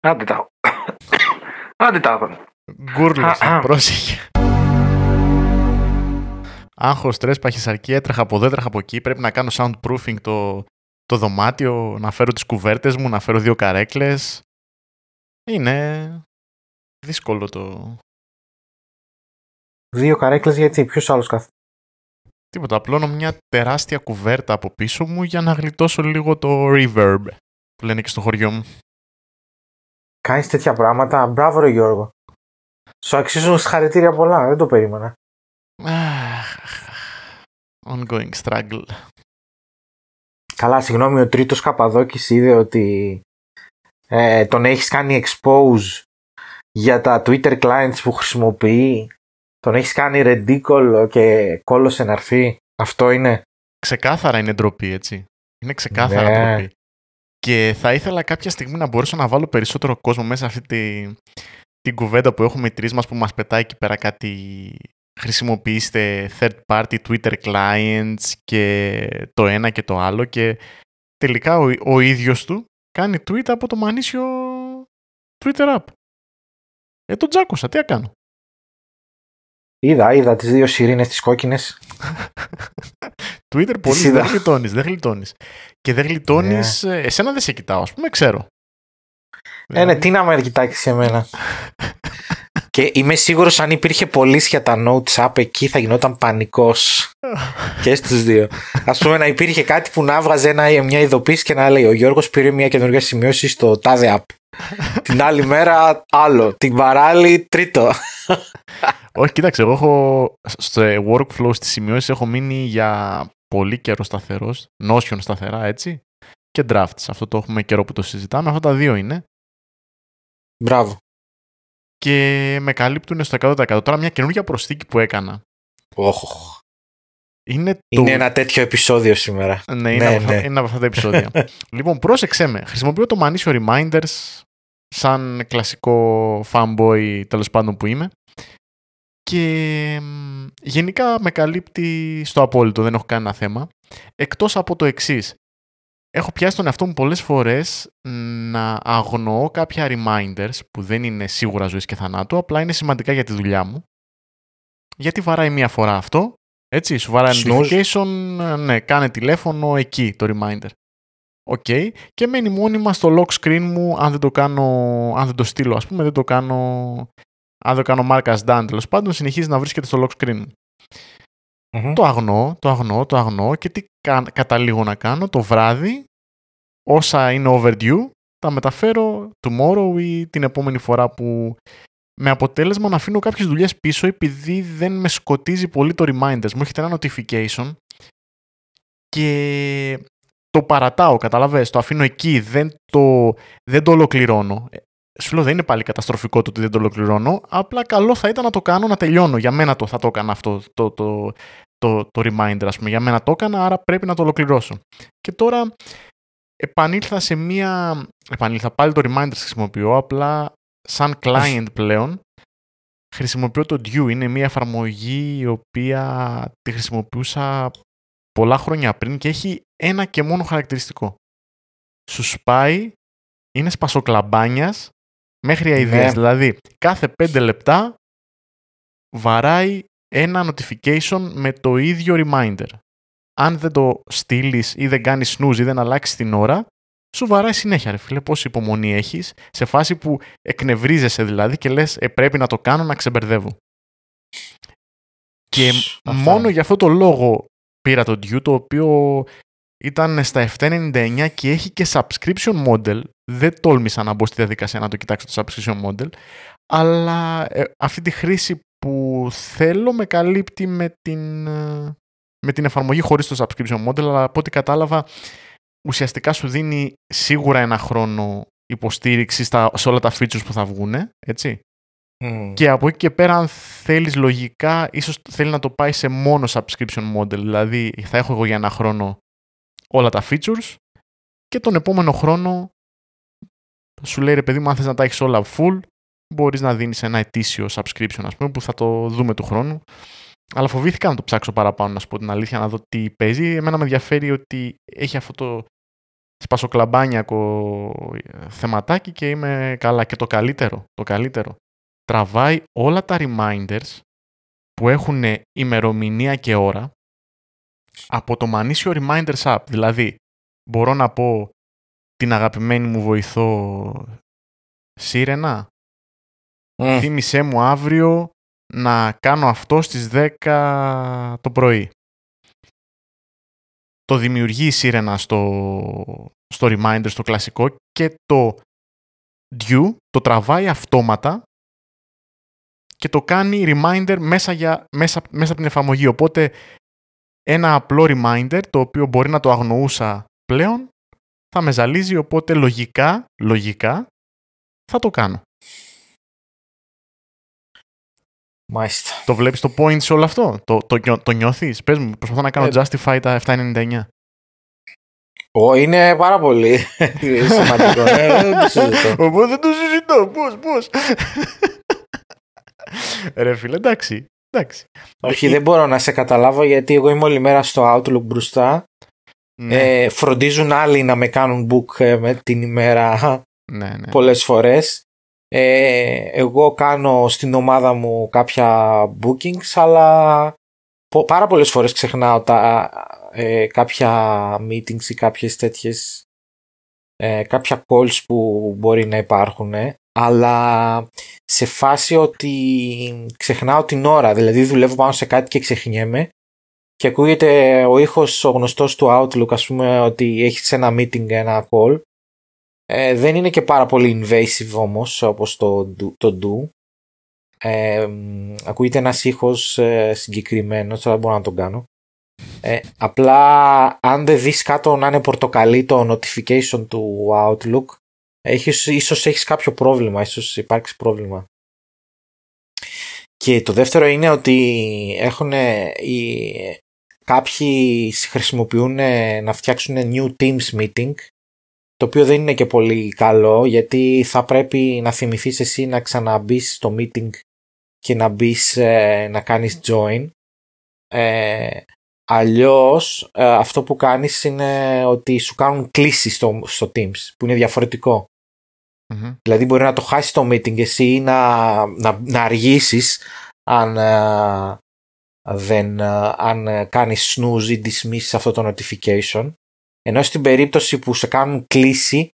Άντε τα. Άντε τα έχω. Γκούρλος, πρόσεχε. Άγχος, στρες, παχυσαρκία, έτρεχα από εδώ, έτρεχα από εκεί. Πρέπει να κάνω soundproofing το, το δωμάτιο, να φέρω τις κουβέρτες μου, να φέρω δύο καρέκλες. Είναι δύσκολο το... Δύο καρέκλες γιατί, ποιος άλλος καθ... Τίποτα, απλώνω μια τεράστια κουβέρτα από πίσω μου για να γλιτώσω λίγο το reverb που λένε και στο χωριό μου. Κάνεις τέτοια πράγματα. Μπράβο ρε Γιώργο. Σου αξίζουν συγχαρητήρια πολλά. Δεν το περίμενα. Ongoing struggle. Καλά, συγγνώμη, ο τρίτος Καπαδόκης είδε ότι ε, τον έχεις κάνει expose για τα Twitter clients που χρησιμοποιεί. Τον έχεις κάνει redical και κόλλωσε να έρθει. Αυτό είναι. Ξεκάθαρα είναι ντροπή, έτσι. Είναι ξεκάθαρα Ναι. ντροπή. Και θα ήθελα κάποια στιγμή να μπορέσω να βάλω περισσότερο κόσμο μέσα σε αυτή τη, την κουβέντα που έχουμε οι τρεις μας που μας πετάει εκεί πέρα κάτι χρησιμοποιήστε third party Twitter clients και το ένα και το άλλο και τελικά ο, ο ίδιος του κάνει tweet από το μανίσιο Twitter app. Ε, τον τζάκωσα, τι να κάνω. Είδα, είδα τις δύο σιρήνες τις κόκκινες. Twitter πολύ είδα. δεν γλιτώνεις, δεν γλιτώνεις. Και δεν γλιτώνεις, ε, εσένα δεν σε κοιτάω, ας πούμε, ξέρω. Ε, ναι, τι να με κοιτάξεις εμένα. και είμαι σίγουρος αν υπήρχε πωλής για τα notes app εκεί θα γινόταν πανικός. και στους δύο. Ας πούμε να υπήρχε κάτι που να βγάζε ένα, μια ειδοποίηση και να λέει ο Γιώργος πήρε μια καινούργια σημείωση στο τάδε app. Την άλλη μέρα άλλο. Την παράλληλη τρίτο. Όχι, κοίταξε, εγώ έχω στο workflow στις σημειώσεις έχω μείνει για πολύ καιρό σταθερός, Notion σταθερά, έτσι, και drafts. Αυτό το έχουμε καιρό που το συζητάμε. Αυτά τα δύο είναι. Μπράβο. Και με καλύπτουν στο 100%. Τώρα μια καινούργια προσθήκη που έκανα. Οχ. Είναι, Είναι το... ένα τέτοιο επεισόδιο σήμερα. Ναι, είναι, Ναι, από, αυτά- ναι. είναι από αυτά τα επεισόδια. λοιπόν, πρόσεξέ με. Χρησιμοποιώ το μανίσιο Reminders σαν κλασικό fanboy τέλος πάντων που είμαι. Και μ, γενικά με καλύπτει στο απόλυτο, δεν έχω κανένα θέμα. Εκτός από το εξής. Έχω πιάσει τον εαυτό μου πολλές φορές να αγνοώ κάποια reminders που δεν είναι σίγουρα ζωής και θανάτου, απλά είναι σημαντικά για τη δουλειά μου. Γιατί βαράει μία φορά αυτό, έτσι, σου βαράει Snooze. notification, ναι, κάνε τηλέφωνο εκεί το reminder. Οκ. Και μένει μόνιμα στο lock screen μου αν δεν το κάνω, αν δεν το στείλω ας πούμε, δεν το κάνω, αν δεν το κάνω mark as done τέλος πάντων, συνεχίζει να βρίσκεται στο lock screen μου. Μμμ. Το αγνοώ, το αγνοώ, το αγνοώ και τι κα- καταλήγω να κάνω το βράδυ, όσα είναι overdue, τα μεταφέρω tomorrow ή την επόμενη φορά που με αποτέλεσμα να αφήνω κάποιες δουλειές πίσω επειδή δεν με σκοτίζει πολύ το reminders. Μου έρχεται ένα notification και το παρατάω, καταλαβες, το αφήνω εκεί, δεν το, δεν το ολοκληρώνω. Ε, Σου λέω δεν είναι πάλι καταστροφικό το ότι δεν το ολοκληρώνω, απλά καλό θα ήταν να το κάνω να τελειώνω. Για μένα το θα το έκανα αυτό το, το, το, το reminder, ας πούμε. Για μένα το έκανα, άρα πρέπει να το ολοκληρώσω. Και τώρα επανήλθα σε μία... Επανήλθα πάλι το reminder χρησιμοποιώ, απλά σαν client πλέον χρησιμοποιώ το Due. Είναι μία εφαρμογή η οποία τη χρησιμοποιούσα πολλά χρόνια πριν και έχει ένα και μόνο χαρακτηριστικό. Σου σπάει, είναι σπασοκλαμπάνιας μέχρι αηδίας. Ναι. Δηλαδή, κάθε πέντε λεπτά βαράει ένα notification με το ίδιο reminder. Αν δεν το στείλεις ή δεν κάνεις snooze ή δεν αλλάξεις την ώρα, σου βαράει συνέχεια, ρε φίλε. Πόση υπομονή έχεις, σε φάση που εκνευρίζεσαι δηλαδή και λες: ε, Πρέπει να το κάνω να ξεμπερδεύω. Και Αυτά. μόνο για αυτό το λόγο πήρα το Due, το οποίο ήταν στα 799 και έχει και subscription model. Δεν τόλμησα να μπω στη διαδικασία να το κοιτάξω το subscription model, αλλά ε, αυτή τη χρήση που θέλω με καλύπτει με την, ε, με την εφαρμογή χωρίς το subscription model, αλλά από ό,τι κατάλαβα ουσιαστικά σου δίνει σίγουρα ένα χρόνο υποστήριξη στα, σε όλα τα features που θα βγουν, έτσι. Μμ. Και από εκεί και πέρα, αν θέλεις λογικά, ίσως θέλει να το πάει σε μόνο subscription model. Δηλαδή, θα έχω εγώ για ένα χρόνο όλα τα features και τον επόμενο χρόνο σου λέει ρε παιδί μου, αν θες να τα έχεις όλα full, μπορείς να δίνεις ένα ετήσιο subscription, ας πούμε, που θα το δούμε του χρόνου. Αλλά φοβήθηκα να το ψάξω παραπάνω, να σου πω την αλήθεια, να δω τι παίζει. Εμένα με ενδιαφέρει ότι έχει αυτό το, σπασοκλαμπάνιακο θεματάκι και είμαι καλά. Και το καλύτερο, το καλύτερο, τραβάει όλα τα reminders που έχουν ημερομηνία και ώρα από το Manisio Reminders App. Δηλαδή, μπορώ να πω την αγαπημένη μου βοηθό Σύρενα, mm. θύμισέ μου αύριο να κάνω αυτό στις 10 το πρωί. Το δημιουργεί η Σύρενα στο, στο Reminder, στο κλασικό και το Due το τραβάει αυτόματα και το κάνει reminder μέσα, για, μέσα, μέσα από την εφαρμογή. Οπότε ένα απλό reminder το οποίο μπορεί να το αγνοούσα πλέον θα με ζαλίζει οπότε λογικά, λογικά θα το κάνω. Μάλιστα. Το βλέπεις το point σε όλο αυτό, το, το, το νιώθεις; Πες μου, προσπαθώ να κάνω ε, justify τα 799. Ω, είναι πάρα πολύ σημαντικό. ε, δεν το συζητώ. Οπότε δεν το συζητώ. Πώς, πώς; Ρε φίλε, εντάξει. εντάξει. Όχι, δεν μπορώ να σε καταλάβω γιατί εγώ είμαι όλη μέρα στο Outlook μπροστά. Ναι. Ε, φροντίζουν άλλοι να με κάνουν book ε, με την ημέρα ναι, ναι. πολλές φορές. Ε, εγώ κάνω στην ομάδα μου κάποια bookings αλλά πάρα πολλές φορές ξεχνάω τα, ε, κάποια meetings ή κάποιες τέτοιες ε, κάποια calls που μπορεί να υπάρχουν αλλά σε φάση ότι ξεχνάω την ώρα δηλαδή δουλεύω πάνω σε κάτι και ξεχνιέμαι και ακούγεται ο ήχος ο γνωστός του Outlook ας πούμε ότι έχεις ένα meeting, ένα call. Ε, δεν είναι και πάρα πολύ invasive όμως όπως το, το do. Ε, ακούγεται ένας ήχος ε, συγκεκριμένος αλλά δεν μπορώ να τον κάνω. Ε, απλά αν δεν δεις κάτω να είναι πορτοκαλί το notification του Outlook έχεις, ίσως έχεις κάποιο πρόβλημα, ίσως υπάρξει πρόβλημα. Και το δεύτερο είναι ότι έχουν οι, κάποιοι χρησιμοποιούν να φτιάξουν new Teams meeting το οποίο δεν είναι και πολύ καλό γιατί θα πρέπει να θυμηθείς εσύ να ξαναμπεί στο meeting και να μπεις ε, να κάνεις join. Ε, αλλιώς ε, αυτό που κάνεις είναι ότι σου κάνουν κλίση στο, στο Teams που είναι διαφορετικό. Δηλαδή μπορεί να το χάσεις το meeting εσύ ή να, να, να αργήσεις αν, ε, δεν, αν κάνεις snooze ή dismiss αυτό το notification. Ενώ στην περίπτωση που σε κάνουν κλίση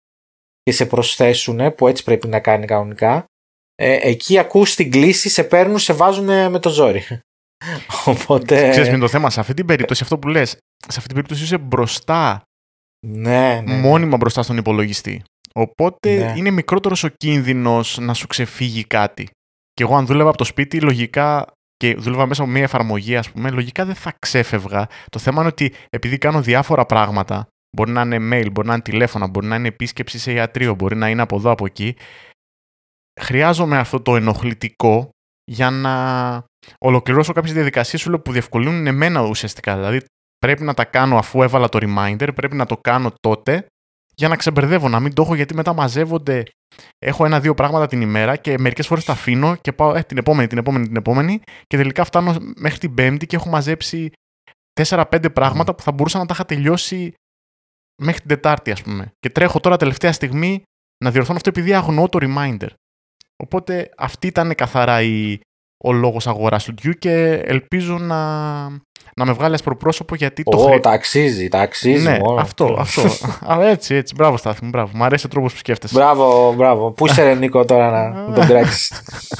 και σε προσθέσουν, που έτσι πρέπει να κάνει κανονικά, ε, εκεί ακούς την κλίση, σε παίρνουν, σε βάζουν με το ζόρι. Οπότε... Ξέρεις με το θέμα, σε αυτή την περίπτωση, αυτό που λες, σε αυτή την περίπτωση είσαι μπροστά, ναι, ναι. μόνιμα μπροστά στον υπολογιστή. Οπότε ναι. είναι μικρότερος ο κίνδυνος να σου ξεφύγει κάτι. Και εγώ αν δούλευα από το σπίτι, λογικά και δούλευα μέσα από μια εφαρμογή, ας πούμε, λογικά δεν θα ξέφευγα. Το θέμα είναι ότι επειδή κάνω διάφορα πράγματα, μπορεί να είναι mail, μπορεί να είναι τηλέφωνα, μπορεί να είναι επίσκεψη σε ιατρείο, μπορεί να είναι από εδώ, από εκεί, χρειάζομαι αυτό το ενοχλητικό για να ολοκληρώσω κάποιες διαδικασίες που διευκολύνουν εμένα ουσιαστικά. Δηλαδή, πρέπει να τα κάνω αφού έβαλα το reminder, πρέπει να το κάνω τότε για να ξεμπερδεύω, να μην το έχω γιατί μετά μαζεύονται. Έχω ένα-δύο πράγματα την ημέρα και μερικές φορές τα αφήνω και πάω ε, την επόμενη, την επόμενη, την επόμενη και τελικά φτάνω μέχρι την Πέμπτη και έχω μαζέψει 4-5 πράγματα που θα μπορούσα να τα είχα τελειώσει μέχρι την Τετάρτη, ας πούμε. Και τρέχω τώρα τελευταία στιγμή να διορθώνω αυτό επειδή αγνοώ το reminder. Οπότε αυτή ήταν καθαρά η, ο λόγος αγοράς του Duke και ελπίζω να, να με βγάλει ασπροπρόσωπο γιατί το χρειάζεται. τα αξίζει, τα αξίζει ναι, μόνο. αυτό, αυτό. Α, έτσι, έτσι. Μπράβο Στάθη μου, μπράβο. Μ' αρέσει ο τρόπος που σκέφτεσαι. Μπράβο, μπράβο. Πού είσαι ρε Νίκο τώρα να τον τρέξει.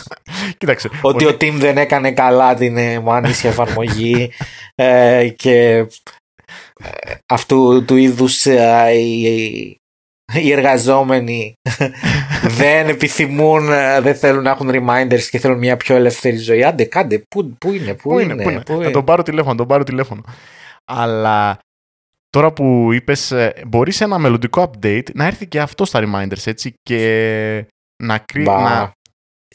Κοίταξε. Ότι ο Team δεν έκανε καλά την ε, ανήσια εφαρμογή ε, και ε, αυτού του είδους οι εργαζόμενοι δεν επιθυμούν, δεν θέλουν να έχουν reminders και θέλουν μια πιο ελεύθερη ζωή. Άντε, κάντε, πού, πού είναι, πού, είναι, είναι, πού είναι. Πού Θα τον πάρω τηλέφωνο, τον πάρω τηλέφωνο. Αλλά τώρα που είπες, ε, μπορείς σε ένα μελλοντικό update να έρθει και αυτό στα reminders, έτσι, και να κρίνει... Να...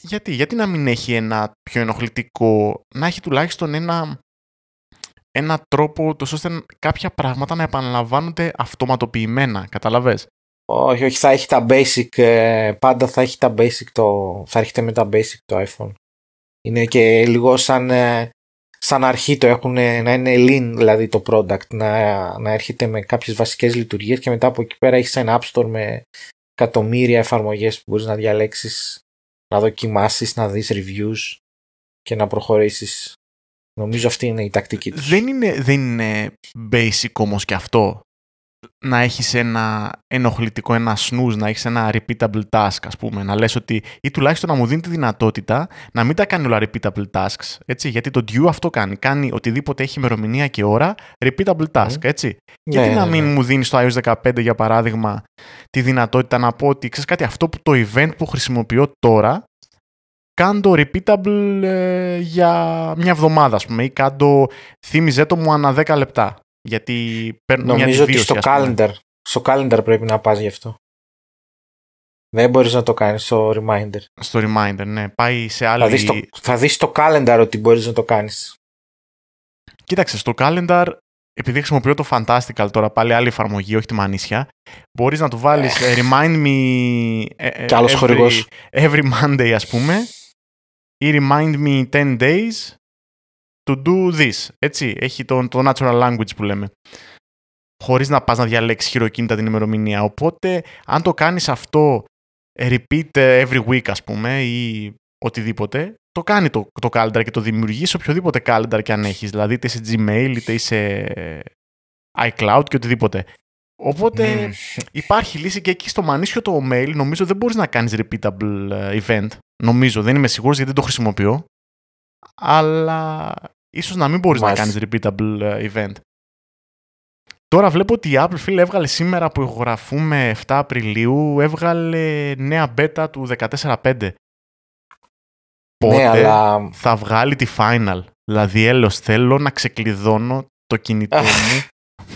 Γιατί, γιατί να μην έχει ένα πιο ενοχλητικό, να έχει τουλάχιστον ένα, ένα τρόπο τόσο ώστε κάποια πράγματα να επαναλαμβάνονται αυτοματοποιημένα, καταλαβες; Όχι, όχι, θα έχει τα basic, ε, πάντα θα έχει τα basic το, θα έρχεται με τα basic το iPhone. Είναι και λίγο σαν, ε, σαν αρχή το έχουν να είναι lean δηλαδή το product, να, να έρχεται με κάποιες βασικές λειτουργίες και μετά από εκεί πέρα έχεις ένα App Store με εκατομμύρια εφαρμογές που μπορείς να διαλέξεις, να δοκιμάσεις, να δεις reviews και να προχωρήσεις. Νομίζω αυτή είναι η τακτική τους. Δεν είναι, δεν είναι basic όμως και αυτό να έχεις ένα ενοχλητικό, ένα snooze, να έχεις ένα repeatable task, ας πούμε. Να λες ότι, ή τουλάχιστον να μου δίνει τη δυνατότητα να μην τα κάνει όλα repeatable tasks, έτσι. Γιατί το due αυτό κάνει. Κάνει οτιδήποτε έχει ημερομηνία και ώρα, repeatable task, έτσι. Ναι, Γιατί να ναι, μην ναι. μου δίνεις στο iOS 15, για παράδειγμα, τη δυνατότητα να πω ότι, ξέρεις κάτι, αυτό που το event που χρησιμοποιώ τώρα, κάντο repeatable ε, για μια εβδομάδα, ας πούμε, ή κάντο, θύμιζέ το μου ανά 10 λεπτά. Γιατί παίρνω μια Νομίζω ότι αντιβίωση, στο ας πούμε. calendar, στο calendar πρέπει να πας γι' αυτό. Δεν μπορείς να το κάνεις στο reminder. Στο reminder, ναι. Πάει σε άλλη... Θα δεις, το, θα δεις στο calendar ότι μπορείς να το κάνεις. Κοίταξε, στο calendar, επειδή χρησιμοποιώ το Fantastical τώρα, πάλι άλλη εφαρμογή, όχι τη Μανίσια, μπορείς να του βάλεις ε, remind me ε, ε, Κι άλλος every, χορηγός. every Monday, ας πούμε, ή remind me 10 days to do this. Έτσι, έχει το, το natural language που λέμε. Χωρίς να πας να διαλέξεις χειροκίνητα την ημερομηνία. Οπότε, αν το κάνεις αυτό repeat every week, ας πούμε, ή οτιδήποτε, το κάνει το, το calendar και το δημιουργείς σε οποιοδήποτε calendar και αν έχεις. Δηλαδή, είτε σε Gmail, είτε είσαι iCloud και οτιδήποτε. Οπότε Μμμ. υπάρχει λύση και εκεί στο μανίσιο το mail νομίζω δεν μπορείς να κάνεις repeatable ε, event. Νομίζω, δεν είμαι σίγουρος γιατί δεν το χρησιμοποιώ. Αλλά ίσως να μην μπορείς να Μάλιστα. κάνεις repeatable ε, event. Τώρα βλέπω ότι η Apple φίλε έβγαλε σήμερα που ηχογραφούμε 7 Απριλίου έβγαλε νέα beta του 14.5. Πότε Ναι, αλλά θα βγάλει τη final; Δηλαδή, έλος, θέλω να ξεκλειδώνω το κινητό μου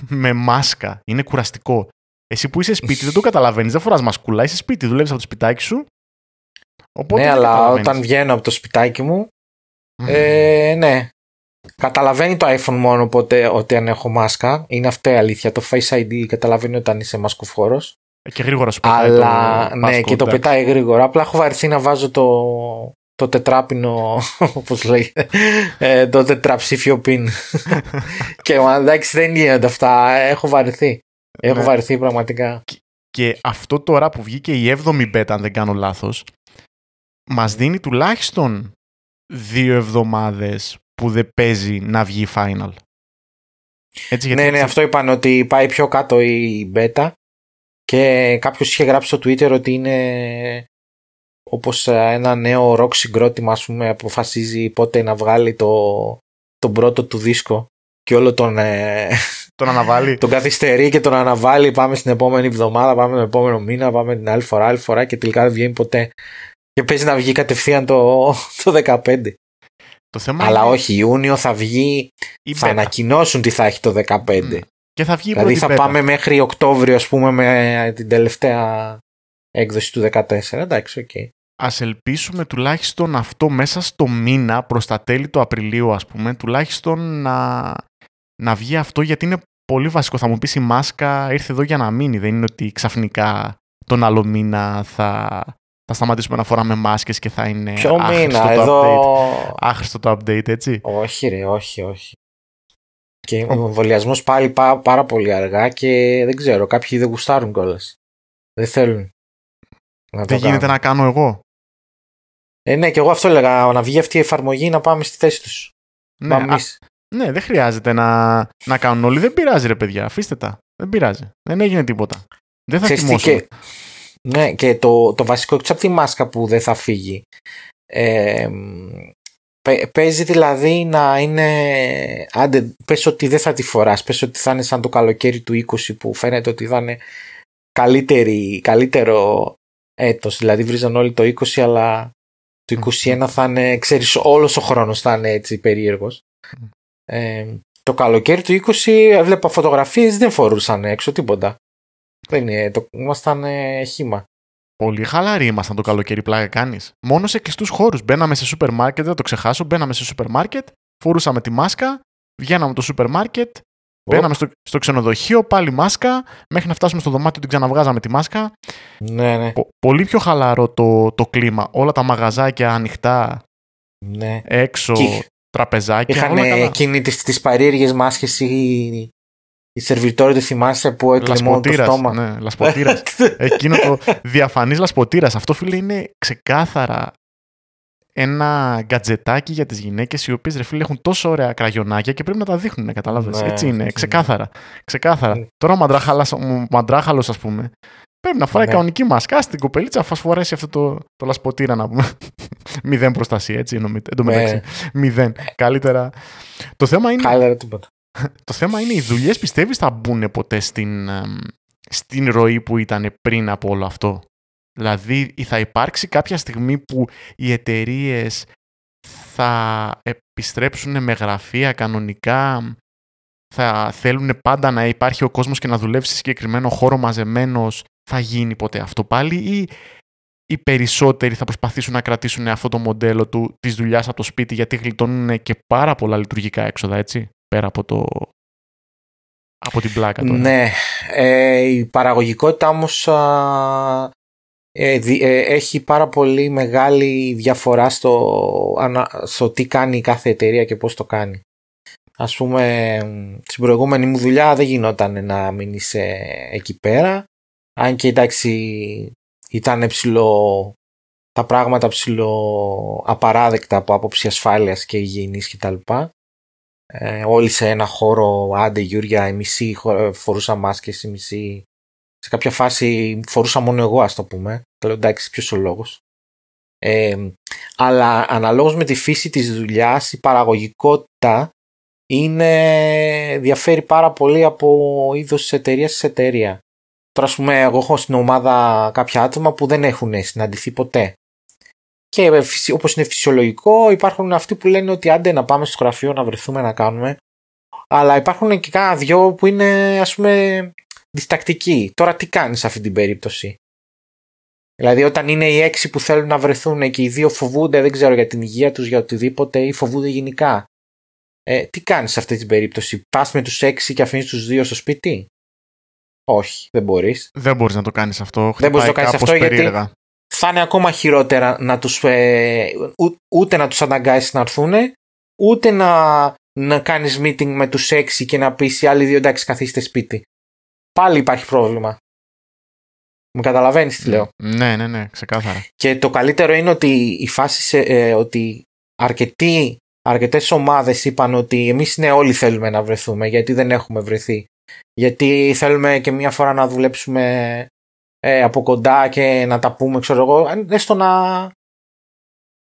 με μάσκα. Είναι κουραστικό. Εσύ που είσαι σπίτι δεν το καταλαβαίνεις, δεν φοράς μασκούλα, είσαι σπίτι, δουλεύεις από το σπιτάκι σου. Οπότε ναι, δεν αλλά καταλαβαίνεις. όταν βγαίνω από το σπιτάκι μου, Μμμ. ε, ναι. Καταλαβαίνει το iPhone μόνο ποτέ ότι αν έχω μάσκα. Είναι αυτή η αλήθεια. Το Face ID καταλαβαίνει όταν είσαι μασκοφόρος. Και γρήγορα σου πετάει Αλλά το ναι, passcode, και το εντάξει. πετάει γρήγορα. Απλά έχω βαρεθεί να βάζω το, το τετράπινο, όπως λέγεται, ε, το τετραψήφιο pin. και μα, εντάξει δεν γίνονται αυτά. Έχω βαρεθεί. Έχω Ναι. βαρεθεί πραγματικά. Και αυτό τώρα που βγήκε η 7η beta, αν δεν κάνω λάθος, μας δίνει τουλάχιστον δύο εβδομάδες που δεν παίζει να βγει final. Έτσι, γιατί ναι, ναι, έτσι- αυτό είπαν ότι πάει πιο κάτω η beta και κάποιος είχε γράψει στο Twitter ότι είναι όπως ε, ένα νέο rock συγκρότημα ας πούμε αποφασίζει πότε να βγάλει το, τον πρώτο του δίσκο και όλο τον, ε, τον αναβάλει. τον καθυστερεί και τον αναβάλει πάμε στην επόμενη εβδομάδα, πάμε τον επόμενο μήνα, πάμε την άλλη φορά, άλλη φορά και τελικά δεν βγαίνει ποτέ. Και παίζει να βγει κατευθείαν το, το 15. Το θέμα Αλλά είναι όχι, Ιούνιο θα βγει, η θα beta. ανακοινώσουν τι θα έχει το 15. Μμ. Και θα βγει η Δηλαδή πρώτη θα beta. πάμε μέχρι Οκτώβριο, ας πούμε, με την τελευταία έκδοση του 14. Εντάξει, οκ. Ας ελπίσουμε τουλάχιστον αυτό μέσα στο μήνα προς τα τέλη του Απριλίου ας πούμε τουλάχιστον να, να βγει αυτό γιατί είναι πολύ βασικό. Θα μου πεις η μάσκα ήρθε εδώ για να μείνει. Δεν είναι ότι ξαφνικά τον άλλο μήνα θα, θα σταματήσουμε να φοράμε μάσκες και θα είναι Ποιο άχρηστο μήνα, το εδώ. update. Άχρηστο το update έτσι. Όχι, ρε, όχι, όχι. Και ο εμβολιασμός πάλι πά, πάρα πολύ αργά και δεν ξέρω, κάποιοι δεν γουστάρουν κιόλας. Δεν θέλουν. Να το Δεν γίνεται κάνουν. να κάνω εγώ. Ε, ναι, και εγώ αυτό έλεγα. Να βγει αυτή η εφαρμογή να πάμε στη θέση τους. Ναι, Πάμε α- εμείς. ναι, δεν χρειάζεται να, να κάνουν όλοι. Δεν πειράζει ρε παιδιά, αφήστε τα. Δεν πειράζει. Δεν έγινε τίποτα. Δεν θα Ξέρεις τι, θυμώσουν. και, ναι, και το, το βασικό, έξω από τη μάσκα που δεν θα φύγει. Ε, παι- παίζει δηλαδή να είναι. Άντε, πες ότι δεν θα τη φοράς Πες ότι θα είναι σαν το καλοκαίρι του 20 που φαίνεται ότι θα είναι καλύτερη, καλύτερο έτος. Δηλαδή βρίζαν όλοι το 20, αλλά το 21 θα είναι, ξέρεις, όλος ο χρόνος θα είναι έτσι περίεργος. Ε, το καλοκαίρι του 20 έβλεπα φωτογραφίες, δεν φορούσαν έξω τίποτα. Δεν είναι, το, ήμασταν ε, χήμα. Πολύ χαλαροί ήμασταν το καλοκαίρι, πλάκα κάνεις. Μόνο σε κλειστού χώρους. Μπαίναμε σε σούπερ μάρκετ, δεν θα το ξεχάσω. Μπαίναμε σε σούπερ μάρκετ, φορούσαμε τη μάσκα, βγαίναμε από το σούπερ μάρκετ, μπαίναμε στο, στο ξενοδοχείο, πάλι μάσκα, μέχρι να φτάσουμε στο δωμάτιο την ξαναβγάζαμε τη μάσκα. Ναι, ναι, Πο- πολύ πιο χαλαρό το, το κλίμα. Όλα τα μαγαζάκια ανοιχτά, ναι. έξω. Και, τραπεζάκια. Είχαν όλα καλά. εκείνη τις, τις παρήργες μάσκες οι, οι σερβιτόροι, το θυμάσαι, που έκλειμε μόνο το Λασποτήρας, στόμα. ναι, λασποτήρας. Εκείνο το διαφανής λασποτήρας. Αυτό φίλε είναι ξεκάθαρα ένα γκατζετάκι για τις γυναίκες οι οποίες ρε φίλε έχουν τόσο ωραία κραγιονάκια και πρέπει να τα δείχνουν, καταλάβες. Ναι, Έτσι είναι, ναι. ξεκάθαρα. ξεκάθαρα. Ναι. Τώρα ο μαντράχαλας, ο μαντράχαλος ας πούμε, πρέπει να φοράει Ναι. κανονική μάσκα. Ας την κοπελίτσα θα φορέσει αυτό το, το λασποτήρα να πούμε. Μηδέν προστασία, έτσι εννοείται. Εν τω Ναι. μεταξύ, μηδέν. Καλύτερα. Το θέμα είναι Καλύτερα τίποτα. Το θέμα είναι οι δουλειές πιστεύεις θα μπουν ποτέ στην, εμ, στην ροή που ήταν πριν από όλο αυτό; Δηλαδή θα υπάρξει κάποια στιγμή που οι εταιρείες θα επιστρέψουν με γραφεία κανονικά, θα θέλουν πάντα να υπάρχει ο κόσμος και να δουλεύει σε συγκεκριμένο χώρο μαζεμένος, θα γίνει ποτέ αυτό πάλι ή οι περισσότεροι θα προσπαθήσουν να κρατήσουν αυτό το μοντέλο του, της δουλειάς από το σπίτι γιατί γλιτώνουν και πάρα πολλά λειτουργικά έξοδα, έτσι, πέρα από, το, από την πλάκα τώρα. Ναι. Ε, η παραγωγικότητα όμως α, ε, δι- ε, έχει πάρα πολύ μεγάλη διαφορά στο, ανα- στο τι κάνει η κάθε εταιρεία και πώς το κάνει. Ας πούμε, μ, στην προηγούμενη μου δουλειά δεν γινόταν να μείνεις ε, εκεί πέρα. Αν και εντάξει ήταν ψηλό, τα πράγματα ψηλό απαράδεκτα από άποψη ασφάλειας και υγιεινής κτλ. Ε, όλοι σε ένα χώρο, άντε Γιούρια, οι μισοί χω- φορούσαν μάσκες, οι μισοί... Σε κάποια φάση φορούσα μόνο εγώ, ας το πούμε. Το λέω εντάξει, ποιος ο λόγος. Ε, αλλά αναλόγως με τη φύση της δουλειάς, η παραγωγικότητα είναι, διαφέρει πάρα πολύ από είδος εταιρείας σε εταιρεία. Τώρα, ας πούμε, εγώ έχω στην ομάδα κάποια άτομα που δεν έχουν συναντηθεί ποτέ. Και ε, φυσι- όπως είναι φυσιολογικό, υπάρχουν αυτοί που λένε ότι άντε να πάμε στο γραφείο να βρεθούμε να κάνουμε. Αλλά υπάρχουν και κάνα δυο που είναι, ας πούμε, διστακτικοί. Τώρα τι κάνεις σε αυτή την περίπτωση; Δηλαδή όταν είναι οι έξι που θέλουν να βρεθούν και οι δύο φοβούνται, δεν ξέρω για την υγεία τους, για οτιδήποτε ή φοβούνται γενικά. Ε, τι κάνεις σε αυτή την περίπτωση; Πας με τους έξι και αφήνεις τους δύο στο σπίτι; Όχι, δεν μπορείς. Δεν μπορείς να το κάνεις αυτό. Δεν μπορείς να το Χτυπάει κάνεις κάπως αυτό γιατί- περίεργα. Θα είναι ακόμα χειρότερα να τους, ε, ού- ούτε να τους αναγκάσεις να έρθουν, ούτε να, να κάνεις meeting με τους έξι και να πεις οι άλλοι δύο εντάξει καθίστε σπίτι. Πάλι υπάρχει πρόβλημα. Μου καταλαβαίνεις τι λέω. Ναι, ναι, ναι, ξεκάθαρα. Και το καλύτερο είναι ότι η φάση σε, ε, ότι αρκετοί, αρκετές ομάδες είπαν ότι εμείς ναι όλοι θέλουμε να βρεθούμε γιατί δεν έχουμε βρεθεί. Γιατί θέλουμε και μία φορά να δουλέψουμε ε, από κοντά και να τα πούμε ξέρω εγώ έστω να,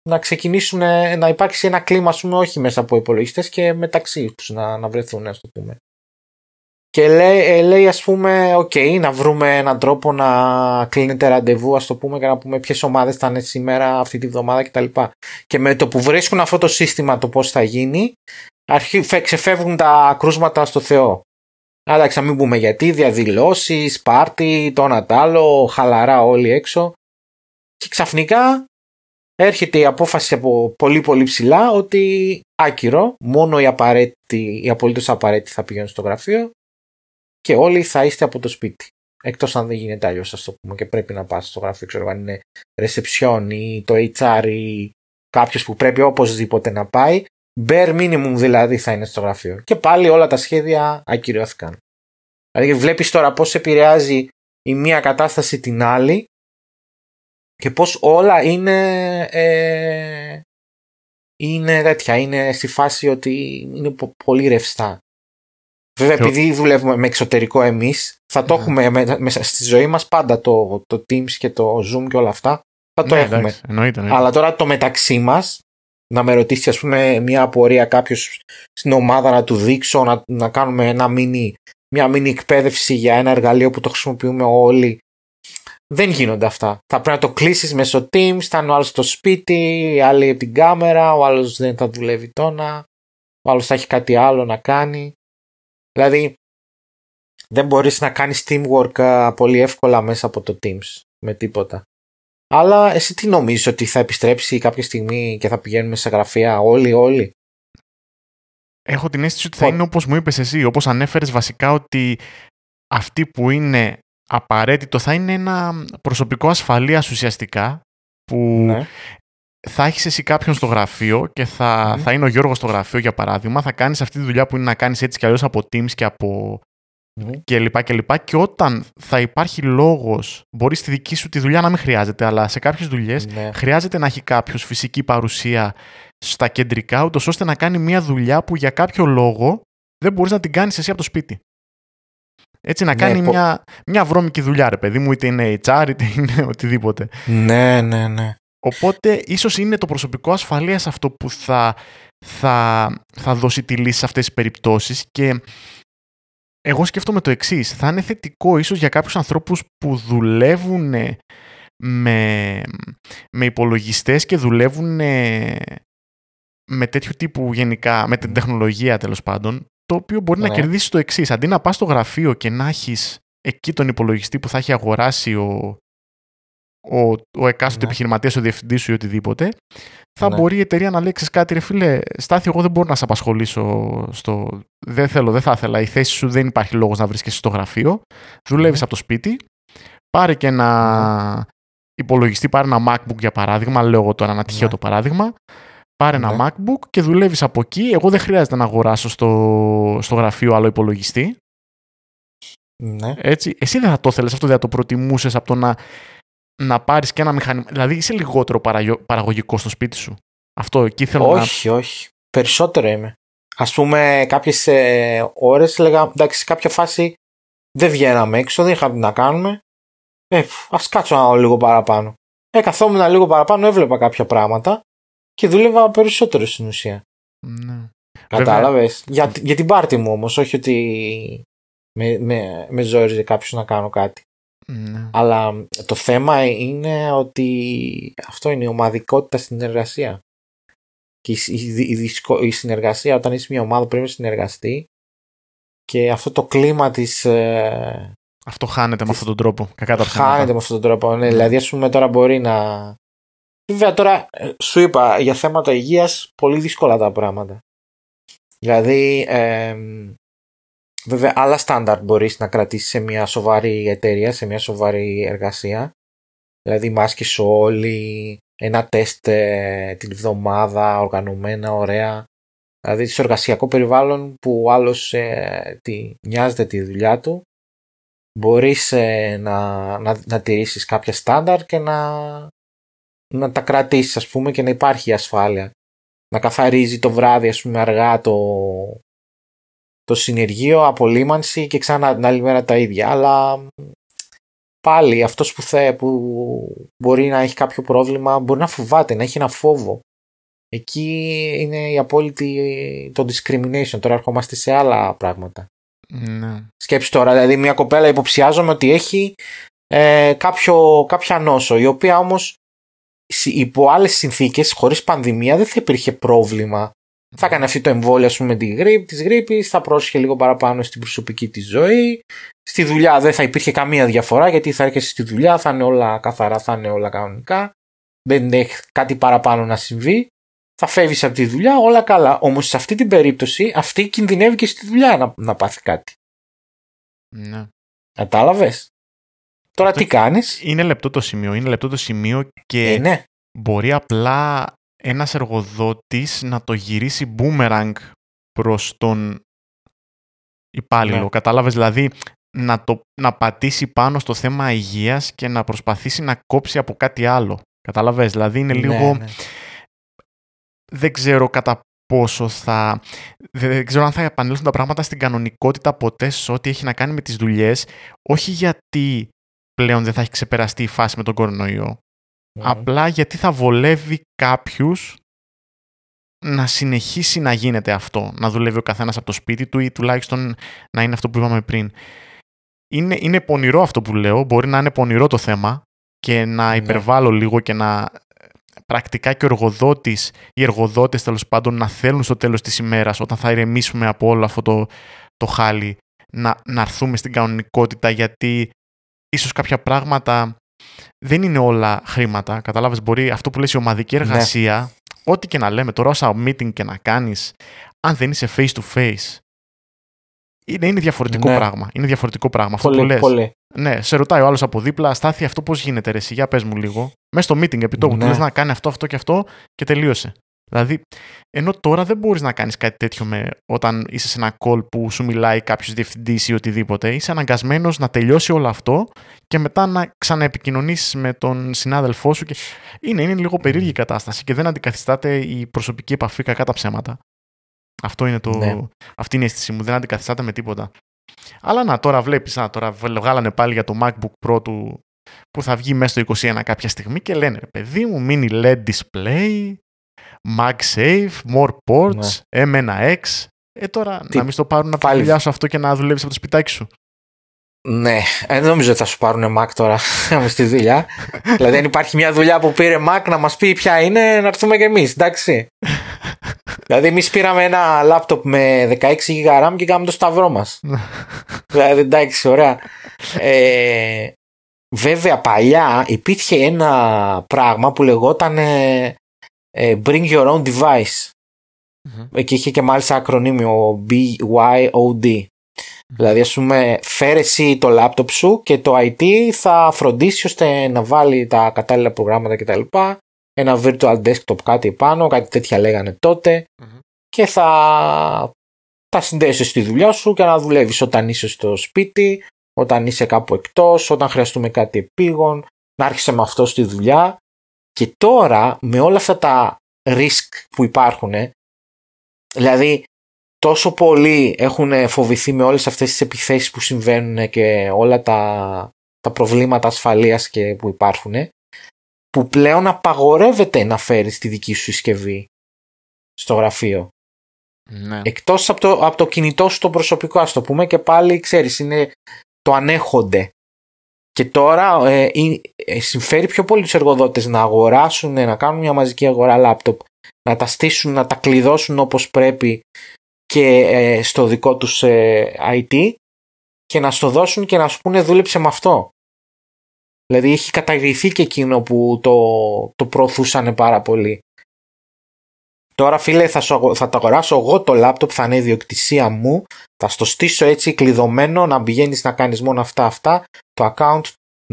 να ξεκινήσουν ε, να υπάρξει ένα κλίμα ας πούμε όχι μέσα από υπολογιστές και μεταξύ τους να, να βρεθούν ας το πούμε. Και λέει, ε, λέει ας πούμε, οκ, να βρούμε έναν τρόπο να κλείνετε ραντεβού, ας το πούμε, και να πούμε ποιες ομάδες θα είναι σήμερα, αυτή τη βδομάδα κτλ. Και με το που βρίσκουν αυτό το σύστημα το πώς θα γίνει, αρχί, φε- ξεφεύγουν τα κρούσματα στο Θεό. Εντάξει, να μην πούμε γιατί, διαδηλώσεις, πάρτι, το ένα τ' άλλο, χαλαρά όλοι έξω. Και ξαφνικά έρχεται η απόφαση από πολύ πολύ ψηλά ότι άκυρο, μόνο οι, απαραίτητοι, οι απολύτως απαραίτητοι θα πηγαίνουν στο γραφείο και όλοι θα είστε από το σπίτι. Εκτός αν δεν γίνεται αλλιώς, ας το πούμε, και πρέπει να πας στο γραφείο, ξέρω αν είναι reception ή το HR ή κάποιος που πρέπει οπωσδήποτε να πάει. Bare minimum δηλαδή θα είναι στο γραφείο. Και πάλι όλα τα σχέδια ακυρώθηκαν. Δηλαδή βλέπεις τώρα πώς επηρεάζει η μία κατάσταση την άλλη και πώς όλα είναι, ε, είναι τέτοια, είναι στη φάση ότι είναι πο- πολύ ρευστά. Βέβαια, Και ο- επειδή δουλεύουμε με εξωτερικό εμείς, θα το Ναι. έχουμε με- μέσα στη ζωή μας πάντα το, το Teams και το Zoom και όλα αυτά. Θα το ναι, έχουμε. εντάξει, εννοείται, εννοείται. Αλλά τώρα το μεταξύ μας, να με ρωτήσεις ας πούμε μια απορία κάποιος στην ομάδα να του δείξω, να, να κάνουμε ένα mini, μια mini εκπαίδευση για ένα εργαλείο που το χρησιμοποιούμε όλοι. Δεν γίνονται αυτά. Θα πρέπει να το κλείσεις μέσω Teams, θα είναι ο άλλος στο σπίτι, οι άλλοι από την κάμερα, ο άλλος δεν θα δουλεύει τόνα, ο άλλος θα έχει κάτι άλλο να κάνει. Δηλαδή, δεν μπορείς να κάνεις teamwork α, πολύ εύκολα μέσα από το Teams με τίποτα. Αλλά εσύ τι νομίζεις ότι θα επιστρέψει κάποια στιγμή και θα πηγαίνουμε σε γραφεία όλοι όλοι; Έχω την αίσθηση ότι θα Ω- είναι όπως μου είπες εσύ, όπως ανέφερες βασικά ότι αυτοί που είναι απαραίτητο θα είναι ένα προσωπικό ασφαλείας ουσιαστικά που Ναι. θα έχεις εσύ κάποιον στο γραφείο και θα, θα είναι ο Γιώργος στο γραφείο για παράδειγμα, θα κάνεις αυτή τη δουλειά που είναι να κάνεις έτσι κι αλλιώς από Teams και από και λοιπά και λοιπά και όταν θα υπάρχει λόγος μπορεί στη δική σου τη δουλειά να μην χρειάζεται αλλά σε κάποιες δουλειές Ναι. χρειάζεται να έχει κάποιος φυσική παρουσία στα κεντρικά ούτως ώστε να κάνει μια δουλειά που για κάποιο λόγο δεν μπορείς να την κάνεις εσύ από το σπίτι. Έτσι να Ναι, κάνει πο- μια, μια βρώμικη δουλειά ρε παιδί μου είτε είναι HR είτε είναι οτιδήποτε. Ναι, ναι, ναι. Οπότε ίσως είναι το προσωπικό ασφαλείας αυτό που θα, θα, θα δώσει τη λύση σε αυτές τις περιπτώσεις και εγώ σκέφτομαι το εξής. Θα είναι θετικό ίσως για κάποιους ανθρώπους που δουλεύουν με, με υπολογιστές και δουλεύουν με τέτοιου τύπου γενικά, με την τεχνολογία τέλος πάντων, το οποίο μπορεί να Ναι. κερδίσει το εξής. Αντί να πας στο γραφείο και να έχεις εκεί τον υπολογιστή που θα έχει αγοράσει ο, ο, ο εκάστοτε Ναι. επιχειρηματίας, ο διευθυντής σου ή οτιδήποτε, θα Ναι. μπορεί η εταιρεία να λέει «Ξέρεις κάτι, ρε φίλε, Στάθη, εγώ δεν μπορώ να σε απασχολήσω στο. Δεν θέλω, δεν θα ήθελα. Η θέση σου δεν υπάρχει λόγος να βρίσκεσαι στο γραφείο. Δουλεύεις Ναι. από το σπίτι. Πάρε και ένα υπολογιστή, πάρε ένα MacBook για παράδειγμα. Λέω εγώ τώρα ένα τυχαίο Ναι. το παράδειγμα. Πάρε ένα Ναι. MacBook και δουλεύεις από εκεί. Εγώ δεν χρειάζεται να αγοράσω στο, στο γραφείο άλλο υπολογιστή. ναι. Έτσι. Εσύ δεν θα το θέλει αυτό, δεν θα το προτιμούσες από το να, να πάρεις και ένα μηχανημα. Δηλαδή είσαι λιγότερο παραγιο- παραγωγικός στο σπίτι σου. Αυτό εκεί θέλω να. Όχι, όχι. Περισσότερο είμαι. Α πούμε, κάποιες ε, ώρες έλεγα εντάξει, σε κάποια φάση δεν βγαίναμε έξω, δεν είχαμε τι να κάνουμε. Ε, ας κάτσω να δω λίγο παραπάνω. Ε, καθόμουν λίγο παραπάνω, έβλεπα κάποια πράγματα και δούλευα περισσότερο στην ουσία. Ναι. Κατάλαβες; Για, για την πάρτη μου όμως, όχι ότι με, με, με ζόριζε κάποιος να κάνω κάτι. Ναι. Αλλά το θέμα είναι ότι αυτό είναι η ομαδικότητα στην εργασία. Και η, η, η, δυσκο- η συνεργασία, όταν είσαι μια ομάδα, πρέπει να συνεργαστεί. Και αυτό το κλίμα της ε, Αυτό χάνεται με Της- αυτόν τον τρόπο. Κακά τα ψέματα. χάνεται με αυτόν τον τρόπο. Ναι, δηλαδή, ας πούμε, τώρα μπορεί να. Βέβαια, τώρα ε, σου είπα για θέματα υγείας πολύ δύσκολα τα πράγματα. Δηλαδή, ε, βέβαια, άλλα στάνταρ μπορείς να κρατήσεις σε μια σοβαρή εταιρεία, σε μια σοβαρή εργασία. Δηλαδή, μάσκες όλοι, ένα τεστ ε, την εβδομάδα, οργανωμένα, ωραία. Δηλαδή, στο εργασιακό περιβάλλον που ο άλλος ε, τη, νοιάζεται τη δουλειά του, μπορείς ε, να, να, να τηρήσεις κάποια στάνταρ και να, να τα κρατήσεις ας πούμε και να υπάρχει ασφάλεια. Να καθαρίζει το βράδυ ας πούμε αργά το, το συνεργείο, απολύμανση και ξανά την άλλη μέρα τα ίδια. Αλλά μ, πάλι αυτός που, θε, που μπορεί να έχει κάποιο πρόβλημα μπορεί να φοβάται, να έχει ένα φόβο. Εκεί είναι η απόλυτη το discrimination. Τώρα ερχόμαστε σε άλλα πράγματα. Ναι. Σκέψη τώρα, δηλαδή μια κοπέλα υποψιάζομαι ότι έχει ε, κάποιο, κάποια νόσο, η οποία όμως συ- υπό άλλες συνθήκες, χωρίς πανδημία, δεν θα υπήρχε πρόβλημα. Θα έκανε αυτή το εμβόλιο, ας πούμε, με τη γρήπη, της γρήπης, θα πρόσχε λίγο παραπάνω στην προσωπική της ζωή. Στη δουλειά δεν θα υπήρχε καμία διαφορά, γιατί θα έρχεσαι στη δουλειά, θα είναι όλα καθαρά, θα είναι όλα κανονικά. Δεν έχει κάτι παραπάνω να συμβεί. Θα φεύγεις από τη δουλειά, όλα καλά. Όμως σε αυτή την περίπτωση, αυτή κινδυνεύει και στη δουλειά να, να πάθει κάτι. ναι. Κατάλαβες; Τώρα Αυτό τι κάνεις; Είναι λεπτό το σημείο. Είναι λεπτό το σημείο και Ε, ναι. μπορεί απλά ένας εργοδότης να το γυρίσει boomerang προς τον υπάλληλο. Ναι. Κατάλαβες δηλαδή να, το, να πατήσει πάνω στο θέμα υγείας και να προσπαθήσει να κόψει από κάτι άλλο. Κατάλαβες, δηλαδή είναι λίγο... Ναι, ναι. δεν ξέρω κατά πόσο θα... Δεν ξέρω αν θα επανέλθουν τα πράγματα στην κανονικότητα ποτέ σε ό,τι έχει να κάνει με τις δουλειές, όχι γιατί πλέον δεν θα έχει ξεπεραστεί η φάση με τον κορονοϊό, Μμμ. απλά γιατί θα βολεύει κάποιους να συνεχίσει να γίνεται αυτό, να δουλεύει ο καθένας από το σπίτι του ή τουλάχιστον να είναι αυτό που είπαμε πριν. Είναι, είναι πονηρό αυτό που λέω, μπορεί να είναι πονηρό το θέμα και να Ναι. υπερβάλλω λίγο και να πρακτικά και ο εργοδότης, οι εργοδότες τέλος πάντων να θέλουν στο τέλος της ημέρας όταν θα ηρεμήσουμε από όλο αυτό το, το χάλι να, να έρθουμε στην κανονικότητα γιατί ίσως κάποια πράγματα δεν είναι όλα χρήματα. Κατάλαβες, μπορεί αυτό που λες η ομαδική εργασία, ό,τι και να λέμε τώρα, όσα meeting και να κάνεις, αν δεν είσαι face to face, είναι, είναι διαφορετικό Ναι. πράγμα. Είναι διαφορετικό πράγμα. Αυτό που Πολύ, λες. πολύ. Ναι, σε ρωτάει ο άλλος από δίπλα, Στάθη, αυτό πώς γίνεται, ρε, εσύ, για πες μου λίγο. Μέσα στο meeting επί τόπου, Ναι. του λες να κάνει αυτό, αυτό και αυτό και τελείωσε. Δηλαδή, ενώ τώρα δεν μπορείς να κάνεις κάτι τέτοιο με, όταν είσαι σε ένα call που σου μιλάει κάποιος διευθυντής ή οτιδήποτε. Είσαι αναγκασμένος να τελειώσει όλο αυτό και μετά να ξαναεπικοινωνήσεις με τον συνάδελφό σου. Και... Είναι, είναι λίγο περίεργη η κατάσταση και δεν αντικαθιστάται η προσωπική επαφή κακά τα ψέματα. Αυτό είναι το... Ναι. Αυτή είναι η αίσθηση μου. Δεν αντικαθιστάται με τίποτα. Αλλά να, τώρα βλέπεις, να, τώρα βγάλανε πάλι για το MacBook Pro του που θα βγει μέσα στο 21 κάποια στιγμή και λένε ρε παιδί μου, mini LED display, MagSafe, more ports, M1X. Ε, τώρα Ναι. Τι- να μην στο πάρουν από τη πάλι- δουλειά σου αυτό και να δουλεύεις από το σπιτάκι σου. Ναι, ε, δεν νομίζω ότι θα σου πάρουν Mac τώρα με στη δουλειά. δηλαδή, αν υπάρχει μια δουλειά που πήρε Mac να μας πει ποια είναι, να έρθουμε κι εμείς, εντάξει. δηλαδή, εμείς πήραμε ένα λάπτοπ με 16 GB RAM και κάναμε το σταυρό μας. δηλαδή, εντάξει, ωραία. Ε, βέβαια, παλιά υπήρχε ένα πράγμα που λεγόταν ε, ε, Bring Your Own Device. Ε, Και είχε και μάλιστα ακρονίμιο BYOD. Δηλαδή, ας πούμε, φέρε εσύ το λάπτοπ σου και το IT θα φροντίσει ώστε να βάλει τα κατάλληλα προγράμματα κτλ. Ένα virtual desktop κάτι πάνω, κάτι τέτοια λέγανε τότε. Μμμ. Και θα τα συνδέσεις στη δουλειά σου και να δουλεύεις όταν είσαι στο σπίτι, όταν είσαι κάπου εκτός, όταν χρειαστούμε κάτι επίγον, να άρχισε με αυτό στη δουλειά. Και τώρα, με όλα αυτά τα risk που υπάρχουν, δηλαδή τόσο πολλοί έχουν φοβηθεί με όλες αυτές τις επιθέσεις που συμβαίνουν και όλα τα, τα προβλήματα ασφαλείας και που υπάρχουν που πλέον απαγορεύεται να φέρεις τη δική σου συσκευή στο γραφείο. Ναι. Εκτός από το, από το κινητό σου το προσωπικό ας το πούμε και πάλι ξέρεις είναι το ανέχονται. Και τώρα ε, είναι- ε, συμφέρει πιο πολύ τους εργοδότες να αγοράσουν, να κάνουν μια μαζική αγορά λάπτοπ, να τα στήσουν, να τα κλειδώσουν όπως πρέπει και ε, στο δικό τους ε, IT και να στο δώσουν και να σου πούνε δούλεψε με αυτό. Δηλαδή έχει καταργηθεί και εκείνο που το, το προωθούσαν πάρα πολύ. Τώρα φίλε θα, σου αγο- θα το αγοράσω εγώ το λάπτοπ, θα είναι ιδιοκτησία μου, θα στο στήσω έτσι κλειδωμένο να πηγαίνεις να κάνεις μόνο αυτά αυτά, το account